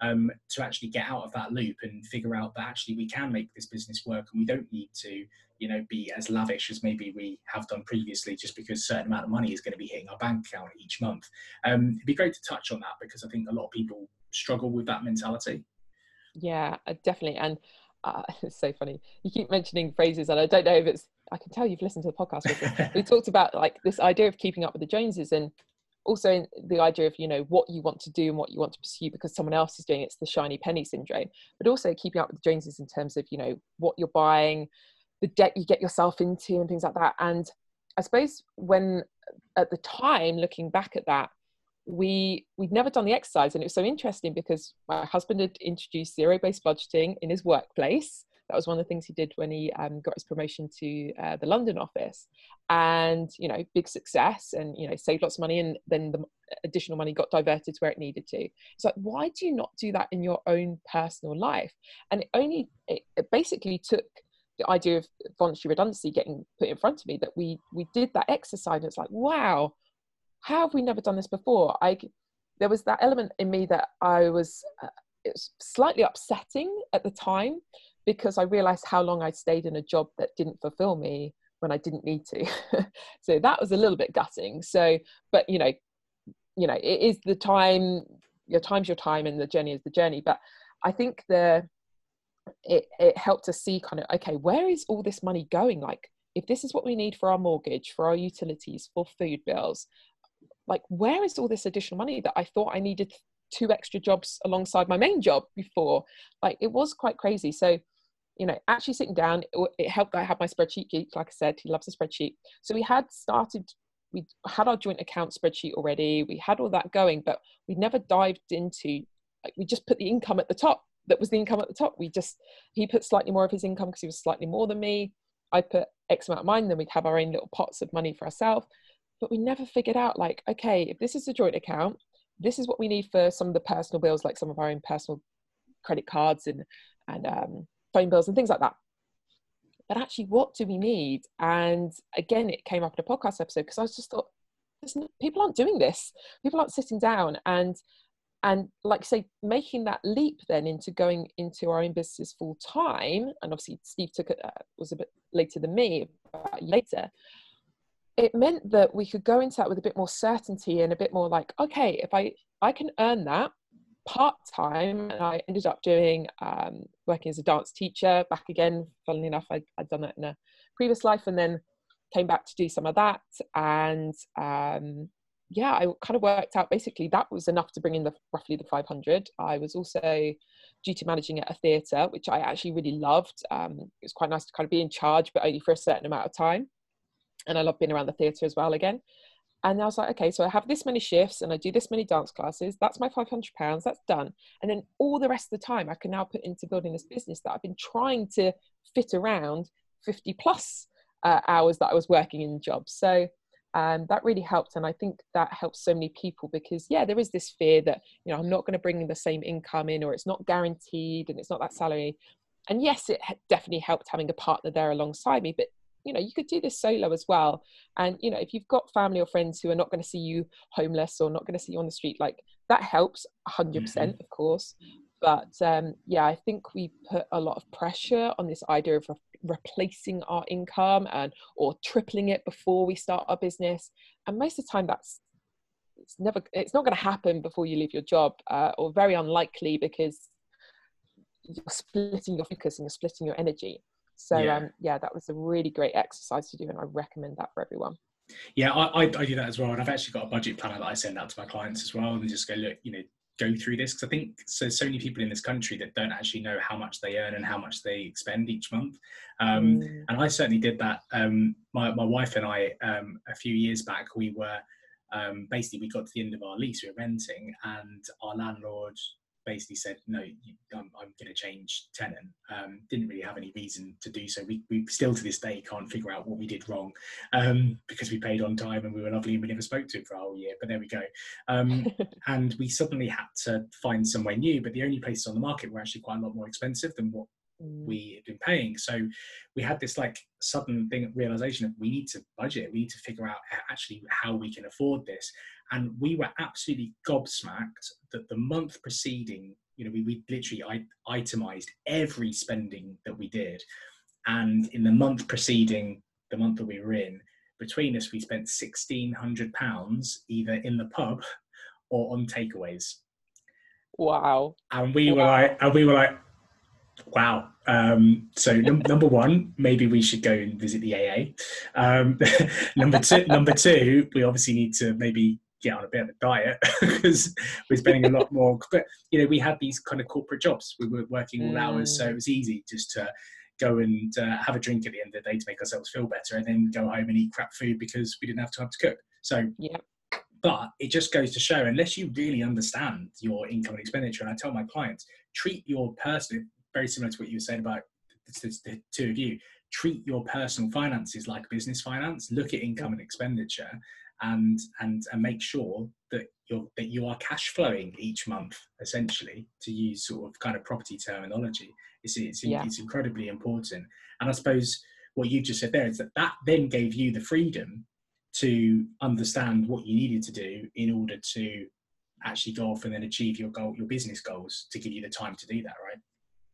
um, to actually get out of that loop and figure out that actually we can make this business work and we don't need to you know be as lavish as maybe we have done previously just because a certain amount of money is going to be hitting our bank account each month. Um, it'd be great to touch on that because i think a lot of people struggle with that mentality.
Yeah uh, definitely and uh, it's so funny. You keep mentioning phrases and i don't know if it's i can tell you've listened to the podcast we talked about like this idea of keeping up with the joneses and also the idea of you know what you want to do and what you want to pursue because someone else is doing it. it's the shiny penny syndrome. But also keeping up with the joneses in terms of you know what you're buying the debt you get yourself into and things like that. And i suppose when at the time looking back at that we we'd never done the exercise and it was so interesting because my husband had introduced zero based budgeting in his workplace that was one of the things he did when he um, got his promotion to uh, the London office, and you know, big success, and you know, saved lots of money, and then the additional money got diverted to where it needed to. It's like, why do you not do that in your own personal life? And it only it, it basically took the idea of voluntary redundancy getting put in front of me that we we did that exercise. And it's like, wow, how have we never done this before? I there was that element in me that I was. Uh, it was slightly upsetting at the time because I realized how long I'd stayed in a job that didn't fulfill me when I didn't need to. so that was a little bit gutting. So, but you know, you know, it is the time, your time's your time and the journey is the journey. But I think the, it, it helped us see kind of, okay, where is all this money going? Like, if this is what we need for our mortgage, for our utilities, for food bills, like, where is all this additional money that I thought I needed two extra jobs alongside my main job before? Like, it was quite crazy. So, you know, actually sitting down, it, it helped that I had my spreadsheet geek, like I said, he loves a spreadsheet. So we had started, we had our joint account spreadsheet already, we had all that going, but we never dived into, like, we just put the income at the top. That was the income at the top. We just, he put slightly more of his income because he was slightly more than me. I put X amount of mine, then we'd have our own little pots of money for ourselves. But we never figured out, like, okay, if this is a joint account, this is what we need for some of the personal bills, like some of our own personal credit cards and and um, phone bills and things like that. But actually what do we need? And again it came up in a podcast episode because i just thought people aren't doing this. People aren't sitting down. And and like say making that leap then into going into our own business full time and obviously steve took it uh, was a bit later than me later it meant that we could go into that with a bit more certainty and a bit more like okay if i i can earn that part time and I ended up doing um, working as a dance teacher back again. Funnily enough, I, had done that in a previous life and then came back to do some of that. And um, yeah, I kind of worked out basically that was enough to bring in the roughly the 500. I was also duty managing at a theatre, which I actually really loved. Um, it was quite nice to kind of be in charge, but only for a certain amount of time. And I love being around the theatre as well again. And I was like, okay, so I have this many shifts and I do this many dance classes. That's my £500. That's done. And then all the rest of the time I can now put into building this business that I've been trying to fit around 50 plus uh, hours that I was working in jobs. So um, that really helped. And I think that helps so many people because, yeah, there is this fear that, you know, I'm not going to bring the same income in or it's not guaranteed and it's not that salary. And yes, it definitely helped having a partner there alongside me. But you know you could do this solo as well. And you know if you've got family or friends who are not going to see you homeless or not going to see you on the street like that helps 100 mm-hmm. percent of course. But um, yeah i think we put a lot of pressure on this idea of re- replacing our income and or tripling it before we start our business. And most of the time that's it's never it's not going to happen before you leave your job uh, or very unlikely because you're splitting your focus and you're splitting your energy so yeah. um yeah that was a really great exercise to do and i recommend that for everyone
yeah I, I, I do that as well and i've actually got a budget planner that i send out to my clients as well and just go look you know go through this because I think so so many people in this country that don't actually know how much they earn and how much they expend each month. Um, mm. And I certainly did that. Um, my my wife and I um, a few years back we were um, basically we got to the end of our lease we were renting and our landlord basically said, no, I'm, I'm going to change tenant. Um, didn't really have any reason to do so. We, we still to this day can't figure out what we did wrong um, because we paid on time and we were lovely and we never spoke to him for a whole year. But there we go. Um, and we suddenly had to find somewhere new. But the only places on the market were actually quite a lot more expensive than what. Mm. we had been paying. So we had this like sudden thing realization of we need to budget. We need to figure out uh, actually how we can afford this and we were absolutely gobsmacked that the month preceding you know we, we literally itemized every spending that we did and in the month preceding the month that we were in between us we spent 1600 pounds either in the pub or on takeaways
wow
and we wow. were like and we were like wow um, so num- number one maybe we should go and visit the aa um, number two number two we obviously need to maybe get on a bit of a diet because we're spending a lot more. But you know, we had these kind of corporate jobs. We were working all mm. hours, so it was easy just to go and uh, have a drink at the end of the day to make ourselves feel better, and then go home and eat crap food because we didn't have time to cook. So
yeah.
But it just goes to show, unless you really understand your income and expenditure, and I tell my clients, treat your personal, very similar to what you were saying about the, the two of you, treat your personal finances like business finance. Look at income and expenditure, and and and make sure that you're that you are cash flowing each month essentially to use sort of kind of property terminology it's it's, yeah. it's incredibly important and i suppose what you just said there is that that then gave you the freedom to understand what you needed to do in order to actually go off and then achieve your goal your business goals to give you the time to do that right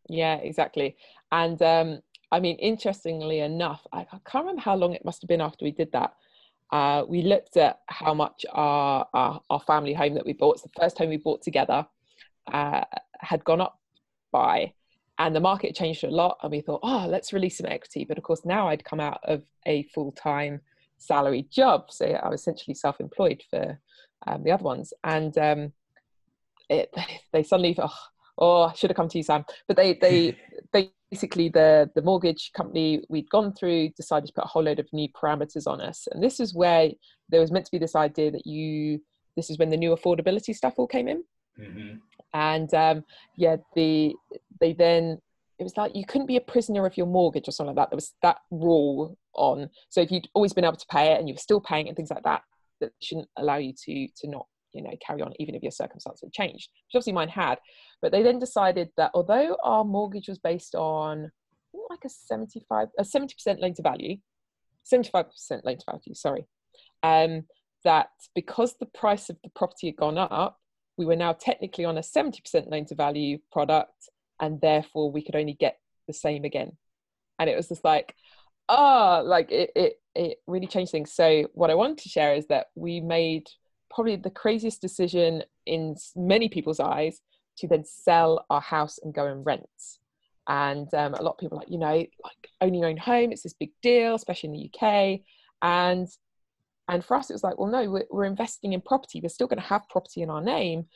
yeah exactly and um i mean interestingly enough I, I can't remember how long it must have been after we did that uh, we looked at how much our, our, our family home that we bought, it's the first home we bought together, uh, had gone up by, and the market changed a lot. And we thought, oh, let's release some equity. But of course, now I'd come out of a full time salary job, so I was essentially self employed for um, the other ones, and um, it, they suddenly, oh, oh, I should have come to you, Sam. But they they basically the the mortgage company we'd gone through decided to put a whole load of new parameters on us, and this is where there was meant to be this idea that you this is when the new affordability stuff all came in, mm-hmm. and um, yeah, the they then it was like you couldn't be a prisoner of your mortgage or something like that. There was that rule on. So if you'd always been able to pay it and you were still paying it and things like that, that shouldn't allow you to to not you know carry on even if your circumstances had changed which obviously mine had but they then decided that although our mortgage was based on like a 75 a 70% loan to value 75% loan to value sorry um, that because the price of the property had gone up we were now technically on a 70% loan to value product and therefore we could only get the same again. And it was just like ah oh, like it, it it really changed things. So what i wanted to share is that we made probably the craziest decision in many people's eyes to then sell our house and go and rent. And um, a lot of people like, you know, like owning your own home, it's this big deal, especially in the UK. And and for us, it was like, well, no, we're, we're investing in property. We're still going to have property in our name,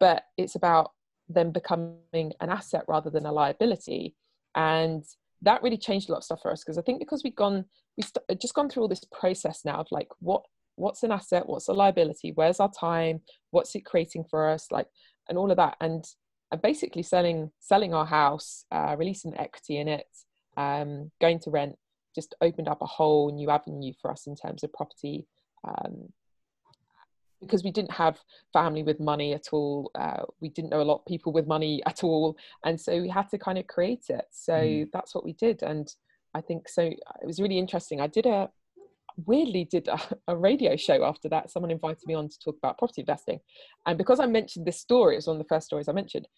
but it's about them becoming an asset rather than a liability. And that really changed a lot of stuff for us because I think because we've gone, we st- just gone through all this process now of like, what what's an asset what's a liability where's our time what's it creating for us like and all of that and basically selling selling our house uh, releasing equity in it um, going to rent just opened up a whole new avenue for us in terms of property um, because we didn't have family with money at all uh, we didn't know a lot of people with money at all and so we had to kind of create it so mm. that's what we did and I think so. It was really interesting. I did a weirdly did a, a, radio show after that. Someone invited me on to talk about property investing, and because I mentioned this story, it was one of the first stories I mentioned.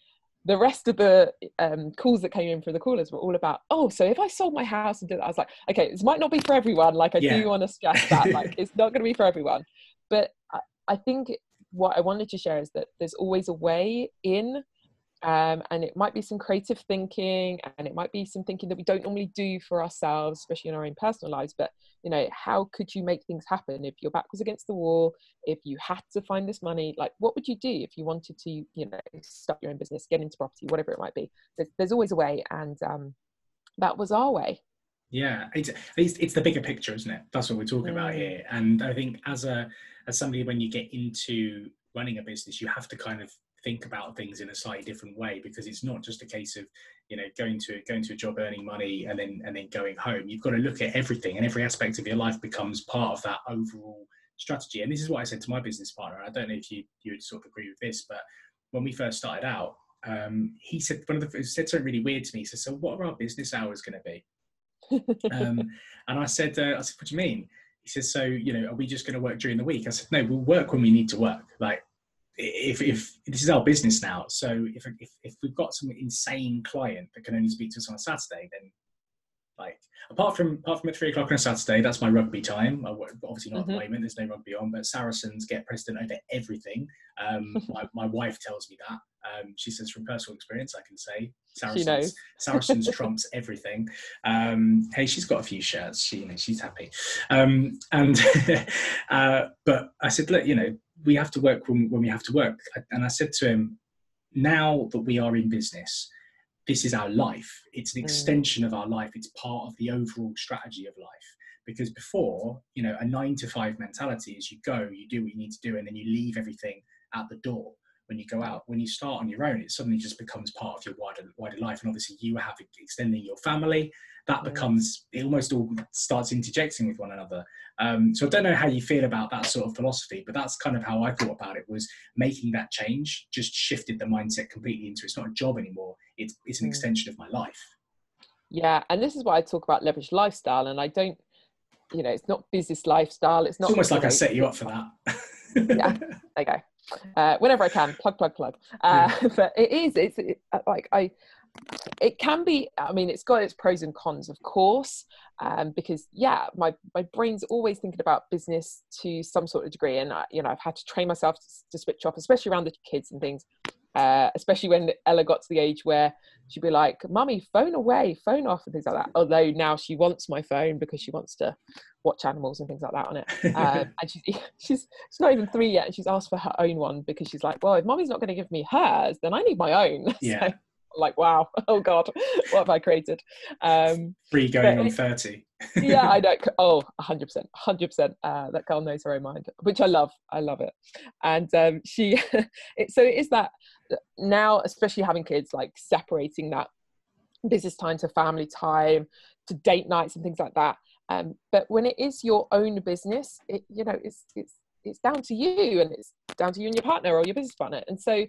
The rest of the um, calls that came in for the callers were all about, oh, so if I sold my house and did that, I was like, okay, this might not be for everyone. Like I yeah. do want to stress that, like it's not going to be for everyone. But I, I think what I wanted to share is that there's always a way in um, and it might be some creative thinking and it might be some thinking that we don't normally do for ourselves especially in our own personal lives but you know how could you make things happen? If your back was against the wall if you had to find this money like what would you do if you wanted to you know start your own business get into property whatever it might be? There's, there's always a way and um, that was our way.
Yeah it's, it's, it's the bigger picture isn't it? That's what we're talking mm. about here and i think as a as somebody when you get into running a business you have to kind of think about things in a slightly different way because it's not just a case of you know going to going to a job earning money and then and then going home. You've got to look at everything and every aspect of your life becomes part of that overall strategy. And this is what i said to my business partner. I don't know if you you would sort of agree with this but when we first started out um, he said one of the he said something really weird to me. He said so what are our business hours going to be? Um, and i said uh, i said what do you mean? He says so you know are we just going to work during the week? I said no we'll work when we need to work. Like if, if this is our business now, so if, if, if we've got some insane client that can only speak to us on a Saturday, then like apart from apart from at three o'clock on a Saturday, that's my rugby time. obviously not mm-hmm. at the mm-hmm. moment. There's no rugby on, but Saracens get precedent over everything. Um, my, my wife tells me that. Um, she says from personal experience, I can say Saracens, Saracens trumps everything. Um, hey, she's got a few shirts. She, you know, she's happy. Um, and uh, but I said, look, you know, we have to work when, when we have to work. And I said to him, now that we are in business, this is our life. It's an mm. extension of our life. It's part of the overall strategy of life. Because before, you know, a nine to five mentality is you go, you do what you need to do, and then you leave everything at the door when you go out. When you start on your own, it suddenly just becomes part of your wider wider life. And obviously, you have extending your family. That becomes it almost all starts interjecting with one another. Um, so I don't know how you feel about that sort of philosophy, but that's kind of how I thought about it. Was making that change just shifted the mindset completely into it's not a job anymore. It's it's an mm. extension of my life.
Yeah, and this is why I talk about leverage lifestyle, and I don't you know, it's not business lifestyle. It's not.
It's almost like I set you up for that.
yeah, there you go uh, whenever I can, plug, plug, plug. Uh, but it is, it's it, uh, like I, it can be. I mean, it's got its pros and cons, of course, um, because yeah, my my brain's always thinking about business to some sort of degree, and I, you know, I've had to train myself to, to switch off, especially around the kids and things. Uh, especially when Ella got to the age where she'd be like, "Mummy, phone away, phone off," and things like that. Although now she wants my phone because she wants to watch animals and things like that on it. Um, and she's, she's she's not even three yet, and she's asked for her own one because she's like, "Well, if Mummy's not going to give me hers, then I need my own."
Yeah. So,
like, wow, oh god, what have I created? Um,
Free going on thirty.
yeah, I know. Oh, hundred percent, hundred percent. Uh, that girl knows her own mind, which I love. I love it. And um, she, it, so it is that now, especially having kids, like separating that business time to family time to date nights and things like that. Um, but when it is your own business, it you know it's it's it's down to you and it's down to you and your partner or your business partner. And so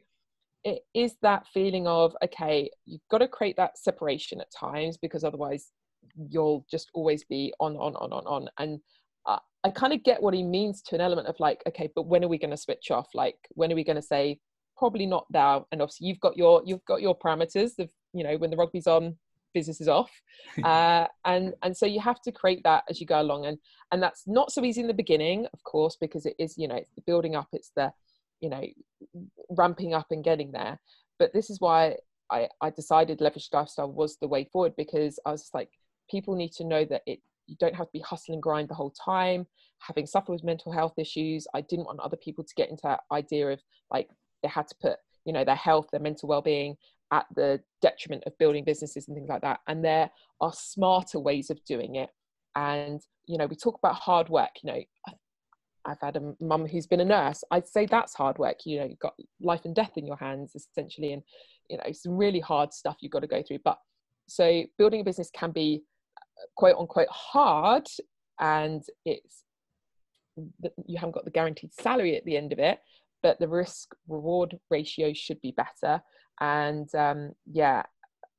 it is that feeling of okay, you've got to create that separation at times because otherwise you'll just always be on on on on on. And uh, I kind of get what he means to an element of like, okay, but when are we going to switch off? Like, when are we going to say, probably not now and obviously you've got your you've got your parameters of you know when the rugby's on business is off. Uh, and and so you have to create that as you go along. And and that's not so easy in the beginning of course because it is you know it's the building up it's the you know ramping up and getting there. But this is why i i decided leverage lifestyle was the way forward because i was like people need to know that it you don't have to be hustle and grind the whole time having suffered with mental health issues. I didn't want other people to get into that idea of like they had to put you know their health their mental well-being at the detriment of building businesses and things like that. And there are smarter ways of doing it. And you know we talk about hard work you know I've had a mum who's been a nurse. I'd say that's hard work. You know, you've got life and death in your hands essentially, and you know, some really hard stuff you've got to go through. But so building a business can be uh, quote unquote hard, and it's you haven't got the guaranteed salary at the end of it but the risk reward ratio should be better and um, yeah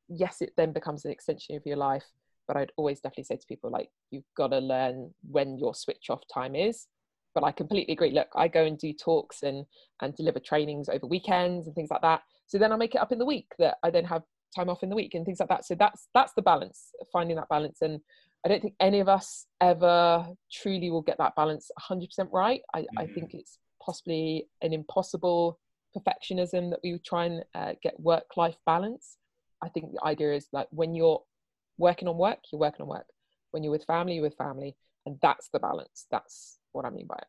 yes it then becomes an extension of your life but I'd always definitely say to people like you've got to learn when your switch off time is. But I completely agree. Look, I go and do talks and and deliver trainings over weekends and things like that. So then I make it up in the week that I then have time off in the week and things like that. So that's that's the balance, finding that balance. And I don't think any of us ever truly will get that balance 100% right. I, mm. I think it's possibly an impossible perfectionism that we try and uh, get work life balance. I think the idea is like when you're working on work, you're working on work. When you're with family, you're with family. And that's the balance. That's what I mean by it.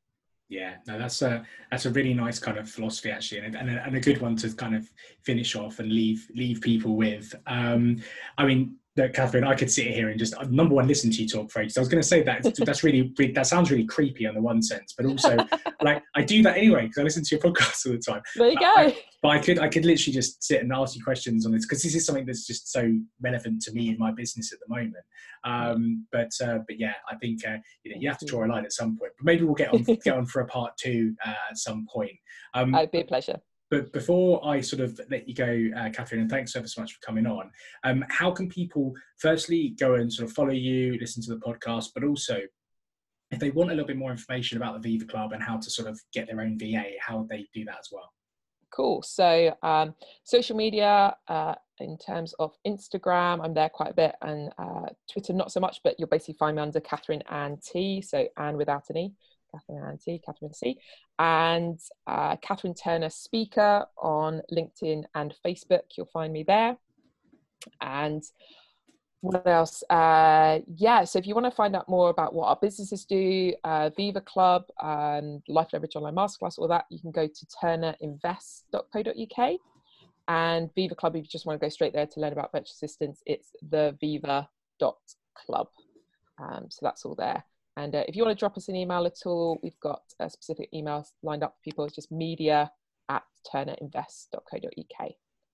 Yeah, no, that's a that's a really nice kind of philosophy actually, and, and, a, and a good one to kind of finish off and leave leave people with. Um, I mean, that Catherine, I could sit here and just number one listen to you talk for ages. I was going to say that that's really that sounds really creepy on the one sense, but also like I do that anyway because I listen to your podcast all the time.
There you go.
I, but I could I could literally just sit and ask you questions on this because this is something that's just so relevant to me in my business at the moment. Um, but uh, but yeah, I think uh, you know you have to draw a line at some point. But maybe we'll get on get on for a part two uh, at some point.
Um, It'd be a pleasure
but before I sort of let you go, uh, Catherine, and thanks ever so much for coming on. Um, how can people, firstly, go and sort of follow you, listen to the podcast, but also if they want a little bit more information about the Viva Club and how to sort of get their own VA, how would they do that as well?
Cool. So, um, social media, uh, in terms of Instagram, I'm there quite a bit, and uh, Twitter not so much, but you'll basically find me under Catherine Ann T. So Ann without an E. Catherine Anti, Catherine C, and uh, Catherine Turner Speaker on LinkedIn and Facebook. You'll find me there. And what else? Uh, yeah, so if you want to find out more about what our businesses do, uh, Viva Club, um, Life Leverage Online Masterclass, all that, you can go to turnerinvest.co.uk. And Viva Club, if you just want to go straight there to learn about virtual assistants, it's the viva.club. Um, so that's all there. And uh, if you want to drop us an email at all, we've got a specific email lined up for people. It's just media at turnerinvest.co.uk.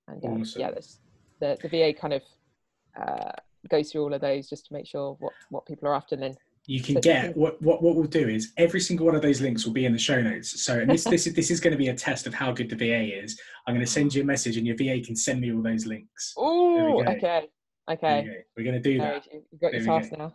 And um, awesome. yeah, the, the VA kind of uh, goes through all of those just to make sure what, what people are after. Then
you can get what, what what we'll do is every single one of those links will be in the show notes. So and this this is this is going to be a test of how good the VA is. I'm going to send you a message and your VA can send me all those links.
Oh, okay. Okay.
We're going to do that.
You've got your task now.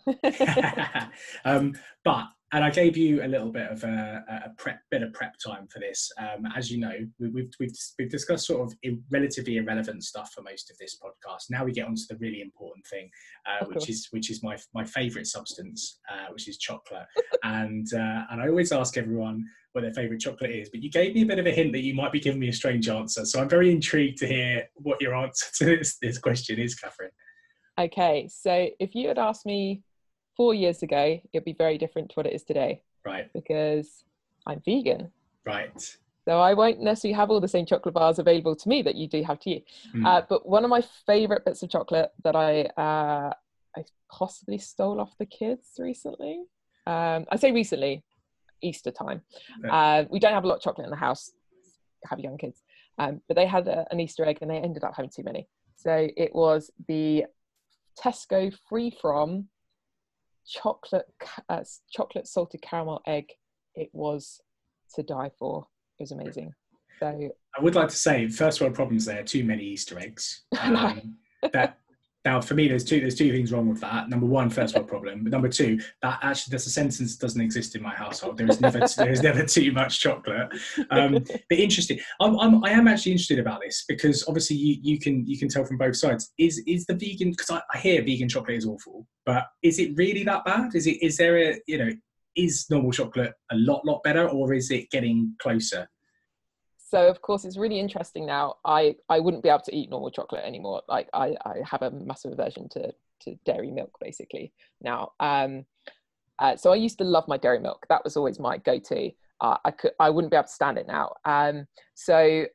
um, but and I gave you a little bit of a, a prep, bit of prep time for this. Um, as you know, we, we've, we've we've discussed sort of relatively irrelevant stuff for most of this podcast. Now we get onto the really important thing, uh, which is which is my my favourite substance, uh, which is chocolate. and uh, and I always ask everyone what their favourite chocolate is. But you gave me a bit of a hint that you might be giving me a strange answer. So I'm very intrigued to hear what your answer to this, this question is, Catherine.
Okay, so if you had asked me four years ago, it'd be very different to what it is today.
Right.
Because I'm vegan.
Right.
So I won't necessarily have all the same chocolate bars available to me that you do have to you. Mm. Uh, but one of my favorite bits of chocolate that I uh, I possibly stole off the kids recently. Um, I say recently, Easter time. Uh, we don't have a lot of chocolate in the house. Have young kids, um, but they had a, an Easter egg and they ended up having too many. So it was the Tesco free from chocolate uh, chocolate salted caramel egg. It was to die for. It was amazing. So
I would like to say, first world problems there. Too many Easter eggs. Um, that now, for me, there's two there's two things wrong with that. Number one, first world problem. But number two, that actually that's a sentence that doesn't exist in my household. There is never there is never too much chocolate. Um, but interesting. I'm, I'm I am actually interested about this because obviously you you can you can tell from both sides. Is is the vegan because I, I hear vegan chocolate is awful, but is it really that bad? Is it is there a you know is normal chocolate a lot lot better or is it getting closer?
So of course it's really interesting now. I i wouldn't be able to eat normal chocolate anymore. Like i i have a massive aversion to to dairy milk basically now. Um uh, so i used to love my dairy milk. That was always my go-to. Uh, i could i wouldn't be able to stand it now. Um so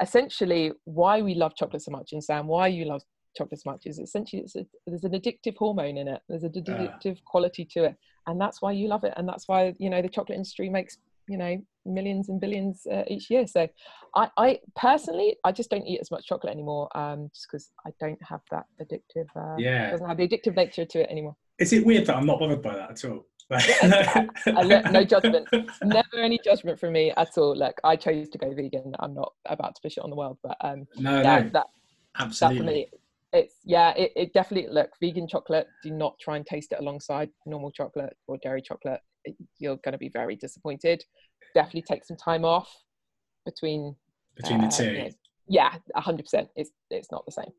essentially why we love chocolate so much and sam why you love chocolate so much is essentially it's a, there's an addictive hormone in it. There's a addictive uh. quality to it. And that's why you love it. And that's why you know the chocolate industry makes you know millions and billions uh, each year. So I, I personally i just don't eat as much chocolate anymore um just because i don't have that addictive uh
yeah.
doesn't have the addictive nature to it anymore.
Is it weird that i'm not bothered by that at all?
No judgment. Never any judgment from me at all. Look i chose to go vegan. I'm not about to push it on the world but um
no, yeah, no.
that
absolutely.
it's yeah it, it definitely look vegan chocolate do not try and taste it alongside normal chocolate or dairy chocolate you're going to be very disappointed. Definitely take some time off between
between uh, the two. you know,
yeah 100% it's it's not the same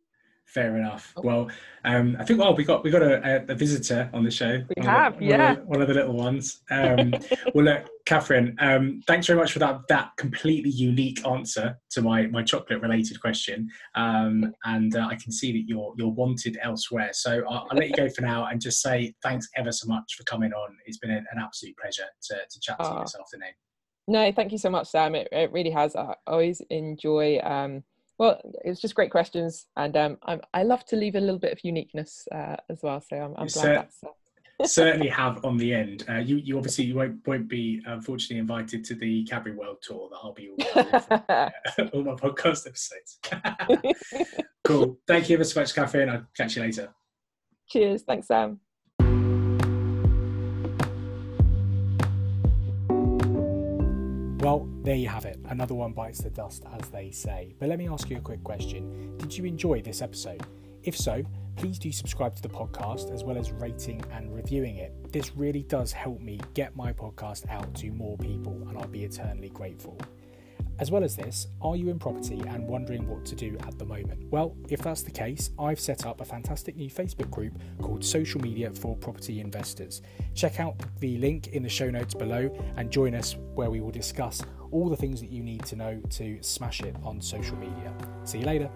Fair enough. Oh. Well, um, I think well we got we got a, a, visitor on the show.
We one have,
the,
yeah,
one of, the, one of the, little ones. Um, well, look, Catherine, um, thanks very much for that that completely unique answer to my my chocolate related question. Um, and uh, I can see that you're you're wanted elsewhere. So I'll, I'll, let you go for now and just say thanks ever so much for coming on. It's been an, an absolute pleasure to to chat to you this afternoon.
No, thank you so much, Sam. It, it really has. I always enjoy. Um, well, it's just great questions, and um, i love to leave a little bit of uniqueness uh, as well. So I'm, I'm glad that's. Uh...
certainly have on the end. Uh, you, you obviously you won't won't be unfortunately invited to the Cadbury World Tour that I'll be all, uh, all my podcast episodes. cool. Thank you ever so much, Catherine. I'll catch you later.
Cheers. Thanks, Sam.
Well, there you have it. Another one bites the dust, as they say. But let me ask you a quick question Did you enjoy this episode? If so, please do subscribe to the podcast as well as rating and reviewing it. This really does help me get my podcast out to more people, and I'll be eternally grateful. As well as this, are you in property and wondering what to do at the moment? Well, if that's the case, I've set up a fantastic new Facebook group called Social Media for Property Investors. Check out the link in the show notes below and join us where we will discuss all the things that you need to know to smash it on social media. See you later.